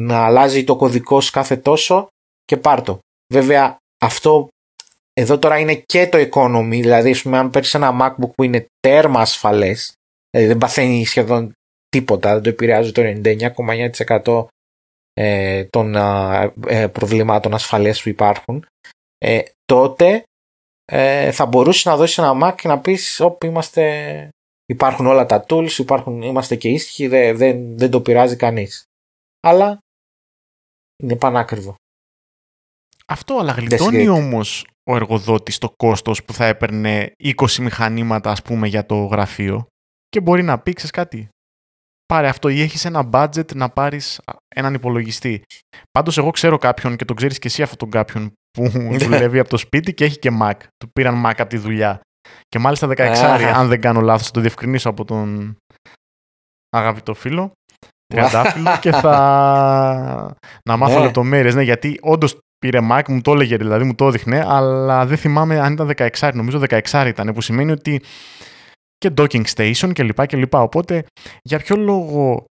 να αλλάζει το κωδικό σου κάθε τόσο και πάρ' το. Βέβαια αυτό εδώ τώρα είναι και το economy, δηλαδή ας πούμε, αν παίρνεις ένα MacBook που είναι τέρμα ασφαλές, δηλαδή δεν παθαίνει σχεδόν τίποτα, δεν το επηρεάζει το 99,9% ε, των α, ε, προβλημάτων ασφαλείας που υπάρχουν, ε, τότε ε, θα μπορούσες να δώσεις ένα Mac και να πεις όπ, είμαστε, υπάρχουν όλα τα tools, υπάρχουν, είμαστε και ήσυχοι, δεν, δεν, δεν το πειράζει κανείς. Αλλά είναι πανάκριβο. Αυτό, αλλά Δεν γλιτώνει συγκρίνεται. όμως ο εργοδότης το κόστος που θα έπαιρνε 20 μηχανήματα ας πούμε για το γραφείο και μπορεί να πει, ξέρεις κάτι, πάρε αυτό ή έχεις ένα budget να πάρεις έναν υπολογιστή. Πάντως εγώ ξέρω κάποιον και τον ξέρεις και εσύ αυτόν τον κάποιον που δουλεύει από το σπίτι και έχει και Mac. Του πήραν Mac από τη δουλειά. Και μάλιστα 16 Αχα. αν δεν κάνω λάθος, θα το διευκρινίσω από τον αγαπητό φίλο. Τριαντάφυλλο και θα να μάθω Ναι. λεπτομέρειες. Ναι, γιατί όντως πήρε Mac, μου το έλεγε δηλαδή, μου το έδειχνε, αλλά δεν θυμάμαι αν ήταν 16, νομίζω 16 ήταν, που σημαίνει ότι και docking station και λοιπά και λοιπά. Οπότε, για ποιο λόγο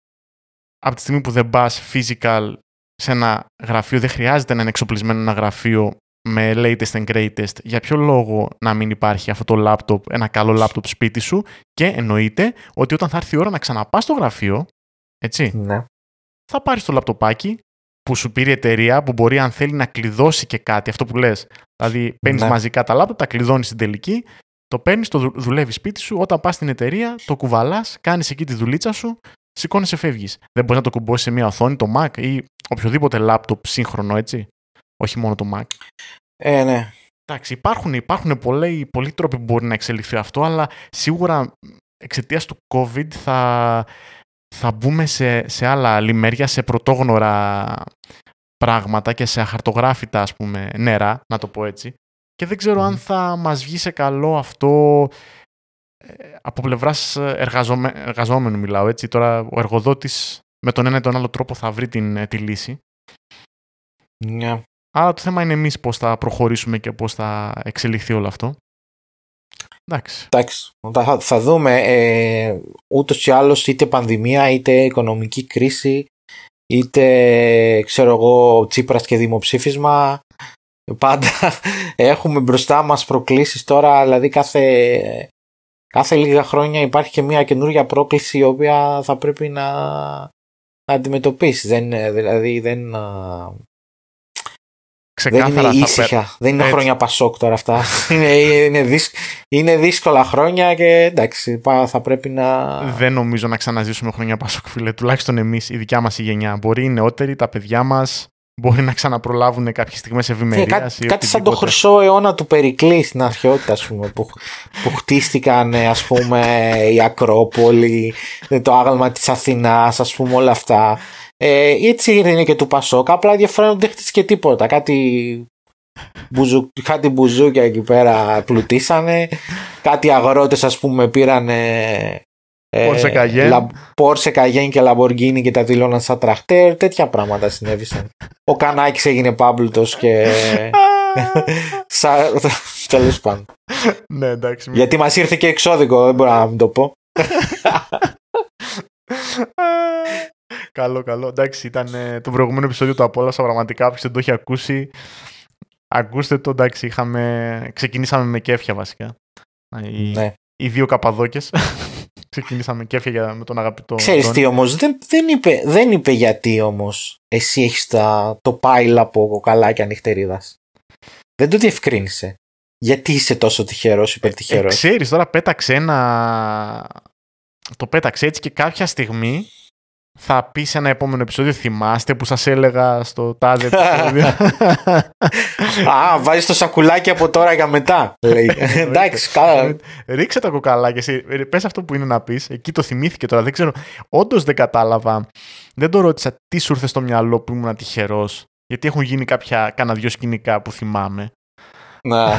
από τη στιγμή που δεν πας physical σε ένα γραφείο, δεν χρειάζεται να είναι εξοπλισμένο ένα γραφείο με latest and greatest, για ποιο λόγο να μην υπάρχει αυτό το laptop, ένα καλό laptop σπίτι σου; Και εννοείται ότι όταν θα έρθει η ώρα να ξαναπάς στο γραφείο, έτσι, Ναι. θα πάρεις το λαπτοπάκι που σου πήρε η εταιρεία, που μπορεί αν θέλει να κλειδώσει και κάτι, αυτό που λες. Δηλαδή παίρνεις Ναι. μαζικά τα λάπτοπ, τα κλειδώνεις στην τελική, το παίρνεις, το δου- δουλεύεις σπίτι σου, όταν πας στην εταιρεία, το κουβαλάς, κάνεις εκεί τη δουλίτσα σου, σηκώνεσαι, φεύγεις. Δεν μπορείς να το κουμπώσεις σε μια οθόνη, το Mac ή οποιοδήποτε λάπτοπ σύγχρονο, έτσι. Όχι μόνο το Mac. Ε, ναι. Εντάξει, υπάρχουν, υπάρχουν πολλοί, πολλοί τρόποι που μπορεί να εξελιχθεί αυτό, αλλά σίγουρα εξαιτίας του COVID θα, θα μπούμε σε, σε άλλα λιμέρια, σε πρωτόγνωρα πράγματα και σε αχαρτογράφητα ας πούμε νερά, να το πω έτσι. Και δεν ξέρω αν Μμμ. θα μας βγει σε καλό αυτό ε, από πλευράς εργαζομε, εργαζόμενου μιλάω έτσι. Τώρα ο εργοδότης με τον ένα ή τον άλλο τρόπο θα βρει την, ε, τη λύση. Ναι. Άρα το θέμα είναι εμείς πώς θα προχωρήσουμε και πώς θα εξελιχθεί όλο αυτό. Εντάξει. Εντάξει, θα, θα δούμε. Ε, ούτως ή άλλως είτε πανδημία είτε οικονομική κρίση είτε ξέρω εγώ Τσίπρας και δημοψήφισμα πάντα έχουμε μπροστά μας προκλήσεις τώρα δηλαδή κάθε, κάθε λίγα χρόνια υπάρχει και μια καινούργια πρόκληση η οποία θα πρέπει να, να αντιμετωπίσεις δεν, δηλαδή δεν Ξεκάθαρα δεν είναι ήσυχα. Δεν είναι χρόνια Πασόκ τώρα αυτά. είναι, είναι, είναι δύσκολα χρόνια και εντάξει, θα πρέπει να. Δεν νομίζω να ξαναζήσουμε χρόνια Πασόκ, φίλε. Τουλάχιστον εμείς, η δικιά μας η γενιά. Μπορεί οι νεότεροι, τα παιδιά μας, μπορεί να ξαναπρολάβουν κάποιες στιγμές ευημερίας. Κάτι, κάτι σαν το χρυσό αιώνα του Περικλής στην αρχαιότητα, ας πούμε, που, που χτίστηκαν, ας πούμε, η Ακρόπολη, το άγαλμα της Αθηνάς, ας πούμε, όλα αυτά. Ε, έτσι είναι και του Πασόκ. Απλά ενδιαφέρον δεν χτίστηκε τίποτα. Κάτι μπουζου, κάτι μπουζούκια εκεί πέρα πλουτίσανε. κάτι αγρότες, ας πούμε, πήρανε. Πόρσε Καγέν. και Λαμποργκίνη και τα δηλώναν σαν τραχτέρ. Τέτοια πράγματα συνέβησαν. Ο Κανάκης έγινε πάμπλουτο και. Τέλος πάντων. Ναι, εντάξει. Γιατί μας ήρθε και εξώδικο, δεν μπορώ να μην το πω. καλό, καλό. Εντάξει, ήταν ε, το προηγούμενο επεισόδιο του Απόλαυσα. Πραγματικά, όποιος δεν το έχει ακούσει, ακούστε το. Εντάξει, είχαμε... ξεκινήσαμε με κέφια βασικά. Οι, ναι. οι δύο καπαδόκες. Ξεκινήσαμε κέφια για, με τον αγαπητό. Ξέρεις τι όμως, δεν, δεν, είπε, δεν είπε γιατί όμως εσύ έχεις το πάιλ από κοκαλάκια νυχτερίδας. Δεν το διευκρίνησε. Γιατί είσαι τόσο τυχερός, υπερτυχερός; Ε, Ξέρεις, τώρα πέταξε ένα. Το πέταξε έτσι και κάποια στιγμή θα πεις σε ένα επόμενο επεισόδιο. Θυμάστε που σας έλεγα στο τάδε επεισόδιο. Α, βάζεις το σακουλάκι από τώρα για μετά. Λέει. Εντάξει, καλά. Ρίξε τα κοκαλάκια. Πες αυτό που είναι να πεις. Εκεί το θυμήθηκε τώρα. Δεν ξέρω. Όντως δεν κατάλαβα. Δεν το ρώτησα τι σου ήρθε στο μυαλό που ήμουν τυχερός. Γιατί έχουν γίνει κάποια κάνα δυο σκηνικά που θυμάμαι. Να.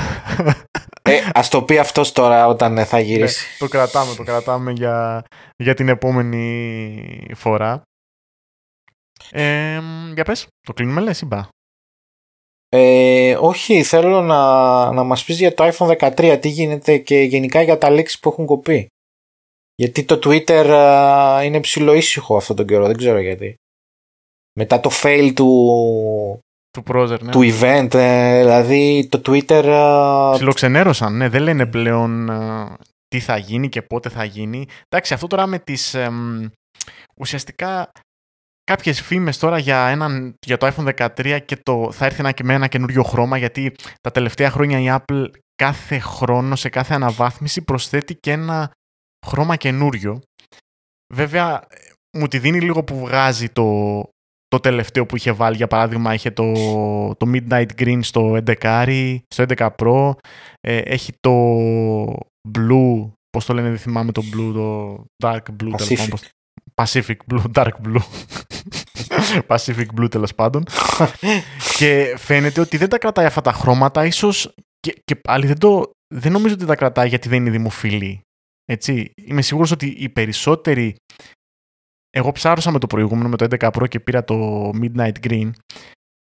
ε, ας το πει αυτός τώρα όταν θα γυρίσει. Ναι, το κρατάμε, το κρατάμε για, για την επόμενη φορά. Ε, για πες, το κλείνουμε λες ή μπα; Ε, όχι, θέλω να, να μας πεις για το iPhone 13 τι γίνεται και γενικά για τα λέξεις που έχουν κοπεί. Γιατί το Twitter είναι ψηλό ήσυχο αυτόν τον καιρό, δεν ξέρω γιατί. Μετά το fail του, του browser, ναι. του event. Ε, δηλαδή το Twitter. Ε, Ψιλοξενέρωσαν, ναι. Δεν λένε πλέον ε, τι θα γίνει και πότε θα γίνει. Εντάξει, αυτό τώρα με τις. ουσιαστικά κάποιες φήμες τώρα για, έναν, για το iPhone 13 και το, θα έρθει ένα, με ένα καινούριο χρώμα γιατί τα τελευταία χρόνια η Apple κάθε χρόνο σε κάθε αναβάθμιση προσθέτει και ένα χρώμα καινούριο. Βέβαια μου τη δίνει λίγο που βγάζει το, το τελευταίο που είχε βάλει, για παράδειγμα, είχε το, το Midnight Green στο 11, στο 11 Pro, ε, έχει το Blue, πώς το λένε, δεν θυμάμαι το Blue, το Dark Blue, Pacific. Pacific Blue, Dark Blue. Pacific Blue τέλος πάντων. και φαίνεται ότι δεν τα κρατάει αυτά τα χρώματα, ίσως και, και πάλι δεν, το, δεν νομίζω ότι τα κρατάει γιατί δεν είναι δημοφιλή. Έτσι, είμαι σίγουρος ότι οι περισσότεροι εγώ ψάρωσα με το προηγούμενο, με το 11 Pro και πήρα το Midnight Green.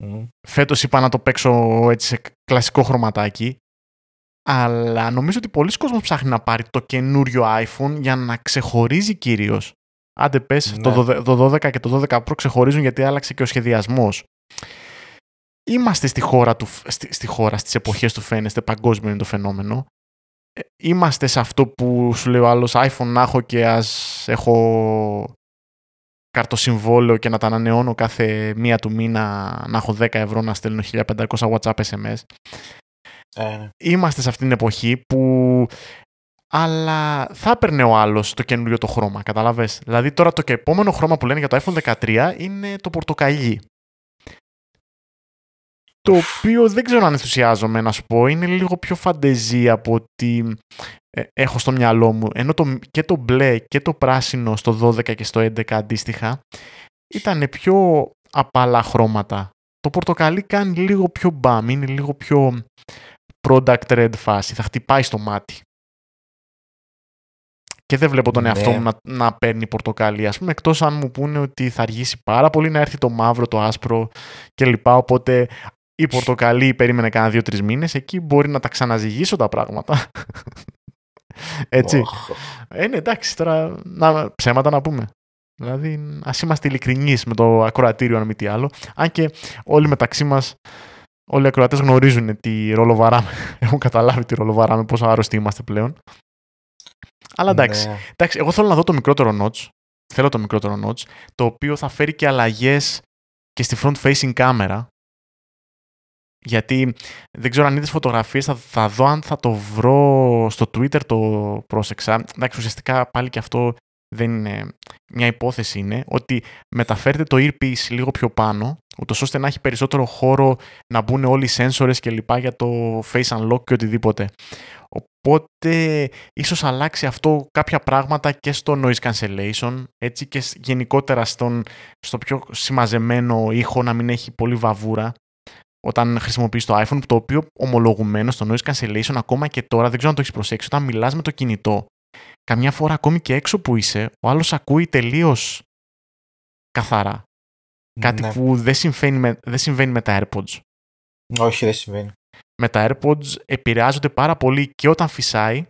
Mm. Φέτος είπα να το παίξω έτσι σε κλασικό χρωματάκι. Αλλά νομίζω ότι πολλοί κόσμος ψάχνει να πάρει το καινούριο iPhone για να ξεχωρίζει κυρίως. Άντε πες, ναι. το 12 και το 12 Pro ξεχωρίζουν γιατί άλλαξε και ο σχεδιασμός. Είμαστε στη χώρα, του, στη, στη χώρα στις εποχές του φαίνεστε, παγκόσμιο είναι το φαινόμενο. Ε, είμαστε σε αυτό που σου λέει ο άλλος iPhone να έχω και ας έχω καρτοσυμβόλαιο και να τα ανανεώνω κάθε μία του μήνα να έχω 10 ευρώ να στέλνω 1500 WhatsApp SMS. Ε, ναι. Είμαστε σε αυτήν την εποχή που αλλά θα έπαιρνε ο άλλος το καινούριο το χρώμα, καταλαβες. Δηλαδή τώρα το και επόμενο χρώμα που λένε για το iPhone 13 είναι το πορτοκαλί. Το οποίο δεν ξέρω αν ενθουσιάζομαι να σου πω, είναι λίγο πιο φαντεζή από ότι ε, έχω στο μυαλό μου. Ενώ το, και το μπλε και το πράσινο στο 12 και στο 11 αντίστοιχα ήταν πιο απαλά χρώματα. Το πορτοκαλί κάνει λίγο πιο μπαμ, είναι λίγο πιο product red φάση, θα χτυπάει στο μάτι. Και δεν βλέπω τον εαυτό ναι. μου να, να παίρνει πορτοκαλί, ας πούμε, εκτός αν μου πούνε ότι θα αργήσει πάρα πολύ να έρθει το μαύρο, το άσπρο κλπ. Οπότε η πορτοκαλί περίμενε κάνα δύο-τρεις μήνες, εκεί μπορεί να τα ξαναζυγίσω τα πράγματα. Έτσι. Oh. Ε, ναι, εντάξει, τώρα να, ψέματα να πούμε. Δηλαδή, ας είμαστε ειλικρινείς με το ακροατήριο, αν μη τι άλλο. Αν και όλοι μεταξύ μας, όλοι οι ακροατές γνωρίζουν τι ρόλο βαράμε. Έχουν καταλάβει τι ρόλο βαράμε, πόσο άρρωστοι είμαστε πλέον. Αλλά εντάξει, Ναι. εντάξει, εγώ θέλω να δω το μικρότερο notch. Θέλω το μικρότερο notch, το οποίο θα φέρει και αλλαγές και στη front facing κάμερα. Γιατί δεν ξέρω αν είδες φωτογραφίες, θα, θα δω αν θα το βρω στο Twitter το πρόσεξα. Εντάξει, ουσιαστικά πάλι και αυτό δεν είναι μια υπόθεση είναι ότι μεταφέρετε το earpiece λίγο πιο πάνω, ούτως ώστε να έχει περισσότερο χώρο να μπουν όλοι οι sensors και λοιπά για το face unlock και οτιδήποτε. Οπότε ίσως αλλάξει αυτό κάποια πράγματα και στο noise cancellation, έτσι και σ- γενικότερα στον, στο πιο συμμαζεμένο ήχο να μην έχει πολύ βαβούρα όταν χρησιμοποιείς το iPhone, το οποίο ομολογουμένο στο noise cancellation ακόμα και τώρα, δεν ξέρω αν το έχεις προσέξει, όταν μιλάς με το κινητό, καμιά φορά ακόμη και έξω που είσαι, ο άλλος ακούει τελείως καθαρά. Κάτι Ναι. που δεν συμβαίνει, με, δεν συμβαίνει με τα AirPods. Όχι, δεν συμβαίνει. Με τα AirPods επηρεάζονται πάρα πολύ και όταν φυσάει,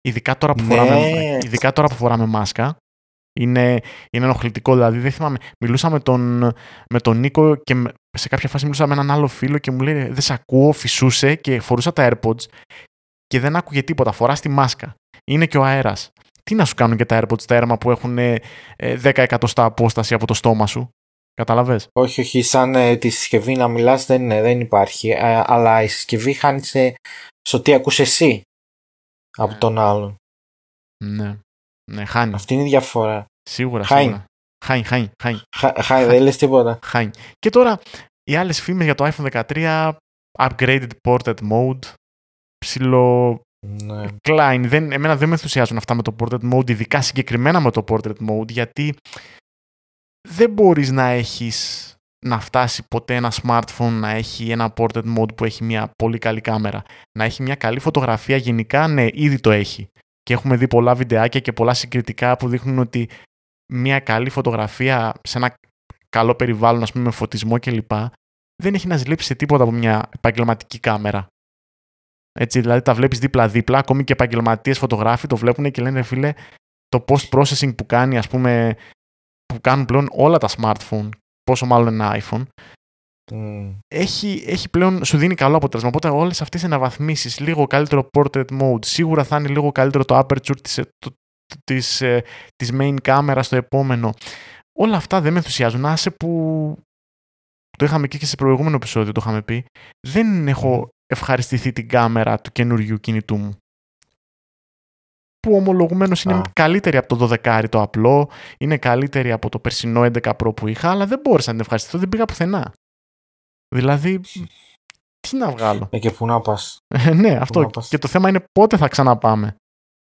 ειδικά τώρα που, Ναι. φοράμε, ειδικά τώρα που φοράμε μάσκα. Είναι, είναι ενοχλητικό. Δηλαδή, δεν θυμάμαι. Μιλούσα με τον, με τον Νίκο και με- σε κάποια φάση μιλούσα με έναν άλλο φίλο και μου λέει: Δεν σε ακούω, φυσούσε και φορούσα τα AirPods και δεν άκουγε τίποτα. Φορά τη μάσκα. Είναι και ο αέρας. Τι να σου κάνουν και τα AirPods τα έρμα που έχουν ε, ε, 10 εκατοστά απόσταση από το στόμα σου; Καταλαβες; Όχι, όχι, σαν ε, τη συσκευή να μιλάς δεν, είναι, δεν υπάρχει. Ε, αλλά η συσκευή χάνει σε, στο τι ακούς εσύ από Ναι. τον άλλον. Ναι. Ναι, χάνει. Αυτή είναι η διαφορά. Σίγουρα, Χάνει. σίγουρα. Χάνει, χάνει, χάνει. Χα, χα, δεν λες τίποτα. χάνει. Και τώρα οι άλλες φήμες για το iPhone 13 upgraded portrait mode ψηλό Ναι. Klein. Δεν, εμένα δεν με ενθουσιάζουν αυτά με το portrait mode, ειδικά συγκεκριμένα με το portrait mode, γιατί δεν μπορείς να έχεις να φτάσει ποτέ ένα smartphone να έχει ένα portrait mode που έχει μια πολύ καλή κάμερα. Να έχει μια καλή φωτογραφία γενικά, ναι, ήδη το έχει. Και έχουμε δει πολλά βιντεάκια και πολλά συγκριτικά που δείχνουν ότι μια καλή φωτογραφία σε ένα καλό περιβάλλον, ας πούμε, με φωτισμό κλπ. δεν έχει να ζηλέψει σε τίποτα από μια επαγγελματική κάμερα. Έτσι, δηλαδή τα βλέπεις δίπλα-δίπλα, ακόμη και επαγγελματίες φωτογράφοι το βλέπουν και λένε, φίλε, το post-processing που κάνει, ας πούμε, που κάνουν πλέον όλα τα smartphone, πόσο μάλλον ένα iPhone, Μμ. έχει, έχει πλέον, σου δίνει καλό αποτέλεσμα. Οπότε όλες αυτές οι αναβαθμίσεις, λίγο καλύτερο portrait mode, σίγουρα θα είναι λίγο καλύτερο το aperture της, ε, το- της, ε, της main κάμερα στο επόμενο. Όλα αυτά δεν με ενθουσιάζουν. Άσε που το είχαμε και σε προηγούμενο επεισόδιο, το είχαμε πει. Δεν έχω ευχαριστηθεί την κάμερα του καινούριου κινητού μου. Που ομολογουμένως είναι Α. καλύτερη από το 12 το απλό, είναι καλύτερη από το περσινό 11 Pro που είχα, αλλά δεν μπόρεσα να την ευχαριστηθώ, δεν πήγα πουθενά. Δηλαδή, τι να βγάλω; Ε, και πού να πας; Ε, ναι, αυτό. να πας; Και το θέμα είναι πότε θα ξαναπάμε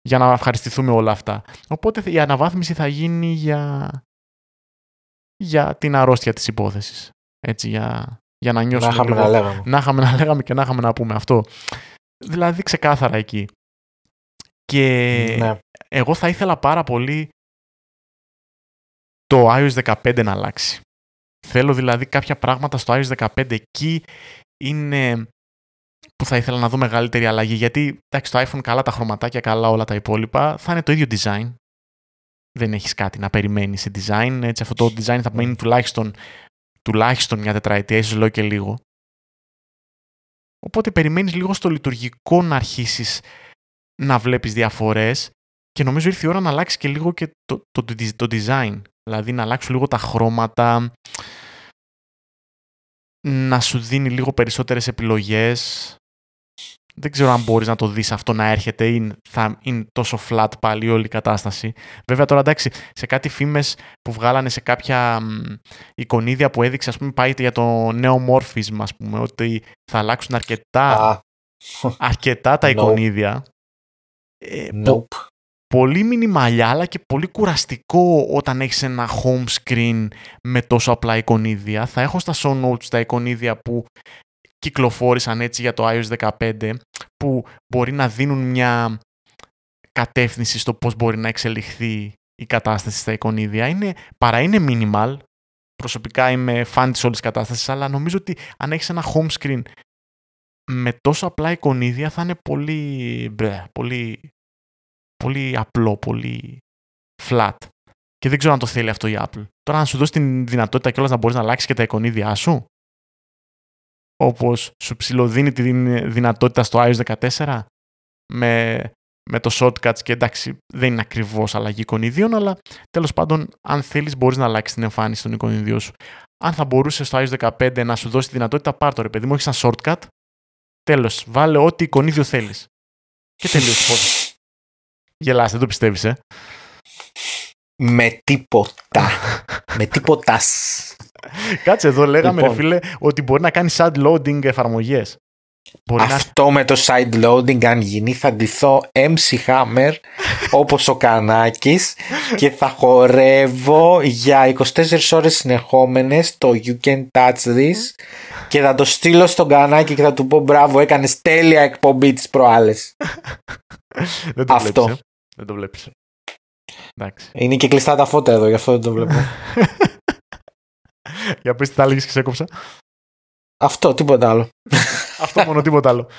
για να ευχαριστηθούμε όλα αυτά. Οπότε η αναβάθμιση θα γίνει για, για την αρρώστια της υπόθεσης. Έτσι, για, για να Να νιώσουμε είχαμε λίγο- να λέγαμε. να είχαμε να λέγαμε και να είχαμε να πούμε αυτό. Δηλαδή ξεκάθαρα εκεί. Και Ναι. εγώ θα ήθελα πάρα πολύ το iOS 15 να αλλάξει. Θέλω δηλαδή κάποια πράγματα στο iOS 15 εκεί είναι που θα ήθελα να δω μεγαλύτερη αλλαγή. Γιατί εντάξει, το iPhone καλά τα χρωματάκια, καλά όλα τα υπόλοιπα, θα είναι το ίδιο design. Δεν έχεις κάτι να περιμένεις σε design. Έτσι, αυτό το design θα μείνει τουλάχιστον, τουλάχιστον μια τετραετία, ίσως λέω και λίγο. Οπότε περιμένεις λίγο στο λειτουργικό να αρχίσεις να βλέπεις διαφορές και νομίζω ήρθε η ώρα να αλλάξει και λίγο και το, το, το, το design. Δηλαδή να αλλάξουν λίγο τα χρώματα, να σου δίνει λίγο περισσότερες επιλογές. Δεν ξέρω αν μπορείς να το δεις αυτό να έρχεται ή θα είναι τόσο flat πάλι όλη η κατάσταση. Βέβαια τώρα εντάξει, σε κάτι φήμες που βγάλανε σε κάποια μ, εικονίδια που έδειξε, ας πούμε, πάει για το νέο morphism, ας πούμε, ότι θα αλλάξουν αρκετά, Α, αρκετά τα No. εικονίδια. Ε, πο- nope. Πολύ μινιμαλιά αλλά και πολύ κουραστικό όταν έχεις ένα home screen με τόσο απλά εικονίδια. Θα έχω στα show notes τα εικονίδια που κυκλοφόρησαν έτσι για το iOS 15 που μπορεί να δίνουν μια κατεύθυνση στο πώς μπορεί να εξελιχθεί η κατάσταση στα εικονίδια. Είναι, παρά είναι minimal, προσωπικά είμαι fan της όλης κατάστασης, αλλά νομίζω ότι αν έχεις ένα home screen με τόσο απλά εικονίδια θα είναι πολύ, μπρε, πολύ πολύ απλό, πολύ flat. Και δεν ξέρω αν το θέλει αυτό η Apple. Τώρα να σου δώσει την δυνατότητα κιόλας να μπορείς να αλλάξεις και τα εικονίδια σου. Όπως σου ψηλοδίνει τη δυνατότητα στο iOS 14 με, με το shortcuts και εντάξει δεν είναι ακριβώς αλλαγή εικονιδίων αλλά τέλος πάντων αν θέλεις μπορείς να αλλάξεις την εμφάνιση των εικονιδίων σου. Αν θα μπορούσε στο iOS 15 να σου δώσει τη δυνατότητα πάρ' το ρε παιδί μου, έχεις ένα shortcut τέλος, βάλε ό,τι εικονίδιο θέλεις. Και τελείωσε πώς. Γελάς, δεν το πιστεύεις, ε; Με τίποτα. με τίποτα. Κάτσε εδώ, λέγαμε, λοιπόν. ρε φίλε, ότι μπορεί να κάνει side loading εφαρμογές. Αυτό με το side loading αν γίνει θα ντυθώ MC Hammer όπως ο Κανάκης και θα χορεύω για 24 ώρες συνεχόμενες το You Can Touch This και θα το στείλω στον Κανάκη και θα του πω μπράβο έκανες τέλεια εκπομπή τις προάλλες. Δεν το Αυτό. Βλέπεις, ε; Δεν το βλέπεις. Εντάξει. Είναι και κλειστά τα φώτα εδώ, γι' αυτό δεν το βλέπω. Για πες τι θα έλεγες και σε έκοψα. Αυτό, τίποτα άλλο. Αυτό μόνο, τίποτα άλλο.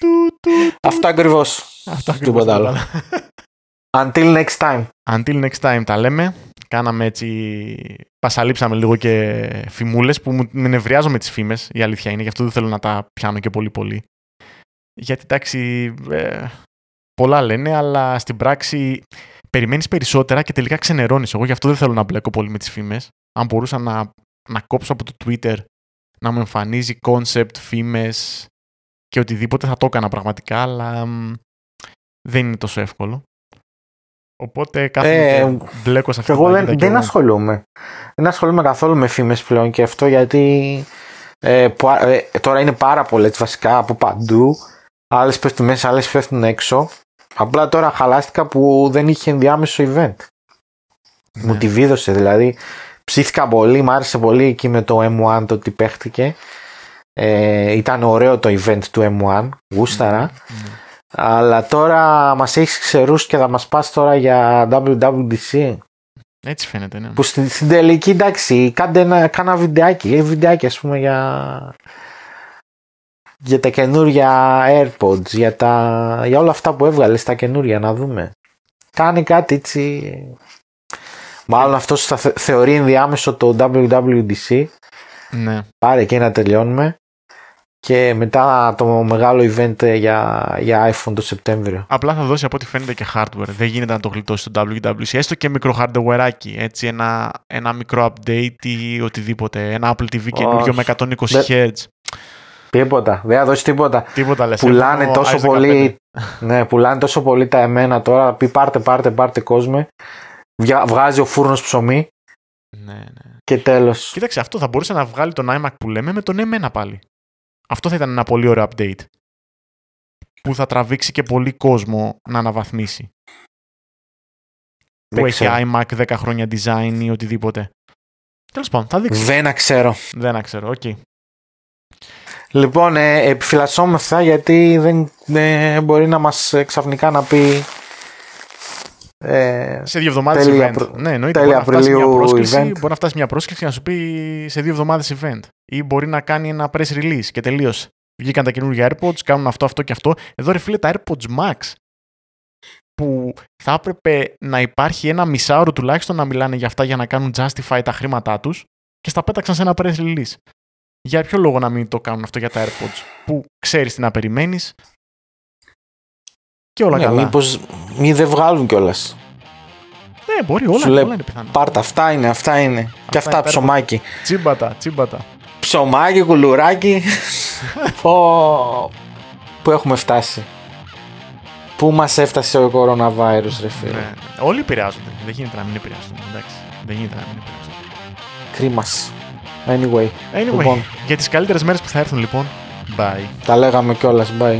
Αυτό ακριβώς. Αυτό Τίποτα άλλο. Until next time. Until next time τα λέμε. Κάναμε έτσι. Πασαλείψαμε λίγο και φημούλες που με νευριάζω με τις φήμες. Η αλήθεια είναι. Γι' αυτό δεν θέλω να τα πιάνω και πολύ πολύ. Γιατί εντάξει. Ε, πολλά λένε, αλλά στην πράξη περιμένεις περισσότερα και τελικά ξενερώνεις. Εγώ γι' αυτό δεν θέλω να μπλέκω πολύ με τις φήμες. Αν μπορούσα να, να κόψω από το Twitter να μου εμφανίζει concept, φήμες και οτιδήποτε θα το έκανα πραγματικά, αλλά δεν είναι τόσο εύκολο. Οπότε κάθε ε, μπλέκω σε αυτό Εγώ δεν, δεν ασχολούμαι. Δεν ασχολούμαι καθόλου με φήμες πλέον και αυτό γιατί ε, ε, τώρα είναι πάρα πολλές βασικά από παντού. Άλλες πέφτουν μέσα, άλλες πέφτουν έξω. Απλά τώρα χαλάστηκα που δεν είχε ενδιάμεσο event. Ναι. Μου τη βίδωσε δηλαδή. Ψήθηκα πολύ, μου άρεσε πολύ εκεί με το M1 το ότι παίχτηκε. Ε, ήταν ωραίο το event του M1, γούσταρα. Ναι. Αλλά τώρα μας έχεις ξερούς και θα μας πας τώρα για WWDC. Έτσι φαίνεται, ναι. Που στην, στην τελική, εντάξει, κάντε ένα, κάνα βιντεάκι, ε, βιντεάκι ας πούμε για, για τα καινούργια AirPods, για, τα, για όλα αυτά που έβγαλες στα καινούργια, να δούμε. Κάνει κάτι έτσι Μάλλον αυτό θα θεωρεί ενδιάμεσο το WWDC. Ναι. Πάρε και να τελειώνουμε. Και μετά το μεγάλο event για, για iPhone το Σεπτέμβριο. Απλά θα δώσει από ό,τι φαίνεται και hardware. Δεν γίνεται να το γλιτώσει το WWDC. Έστω και μικρό hardware. Έτσι, ένα, ένα μικρό update ή οτιδήποτε. Ένα Apple TV καινούριο με 120 Hz. Τίποτα. Δεν θα δώσει τίποτα. Τίποτα λες. Πουλάνε τόσο, πολύ, ναι, πουλάνε τόσο πολύ τα εμένα τώρα. Πει πάρτε, πάρτε, πάρτε κόσμο βγάζει ο φούρνος ψωμί. Ναι, ναι. Και τέλος. Κοίταξε, αυτό θα μπορούσε να βγάλει τον iMac που λέμε με τον M1 πάλι. Αυτό θα ήταν ένα πολύ ωραίο update. Που θα τραβήξει και πολύ κόσμο να αναβαθμίσει. που έχει iMac 10 χρόνια design ή οτιδήποτε. Τέλος πάντων, θα δείξει. Δεν ξέρω. Δεν ξέρω, OK. Okay. Λοιπόν, ε, επιφυλασσόμεθα γιατί δεν ε, μπορεί να μας ε, ξαφνικά να πει ε, σε δύο εβδομάδες event. Προ... Ναι, εννοείται. Μπορεί να, φτάσει μια πρόσκληση, event. μπορεί να φτάσει μια πρόσκληση και να σου πει σε δύο εβδομάδες event. Ή μπορεί να κάνει ένα press release και τελείωσε. Βγήκαν τα καινούργια AirPods, κάνουν αυτό, αυτό και αυτό. Εδώ ρε φίλε τα AirPods Max που θα έπρεπε να υπάρχει ένα μισάωρο τουλάχιστον να μιλάνε για αυτά για να κάνουν justify τα χρήματά τους και στα πέταξαν σε ένα press release. Για ποιο λόγο να μην το κάνουν αυτό για τα AirPods που ξέρεις τι να περιμένεις, και όλα ναι, καλά. Μήπως μη δεν βγάλουν κιόλας. Ναι, μπορεί όλα, Σου όλα είναι πιθανό. Πάρτα, αυτά είναι, αυτά είναι. Αυτά και αυτά ψωμάκι. Τσίμπατα, τσίμπατα. Ψωμάκι, κουλουράκι. Πω, πού έχουμε φτάσει. Πού μας έφτασε ο κοροναβάιρους ρε φίλε; Ναι, όλοι επηρεάζονται. Δεν γίνεται να μην επηρεάζονται. Εντάξει. Δεν γίνεται να μην επηρεάζονται. Κρίμα. Anyway. anyway. Λοιπόν. Για τις καλύτερες μέρες που θα έρθουν λοιπόν. Bye. Τα λέγαμε κιόλας, Bye.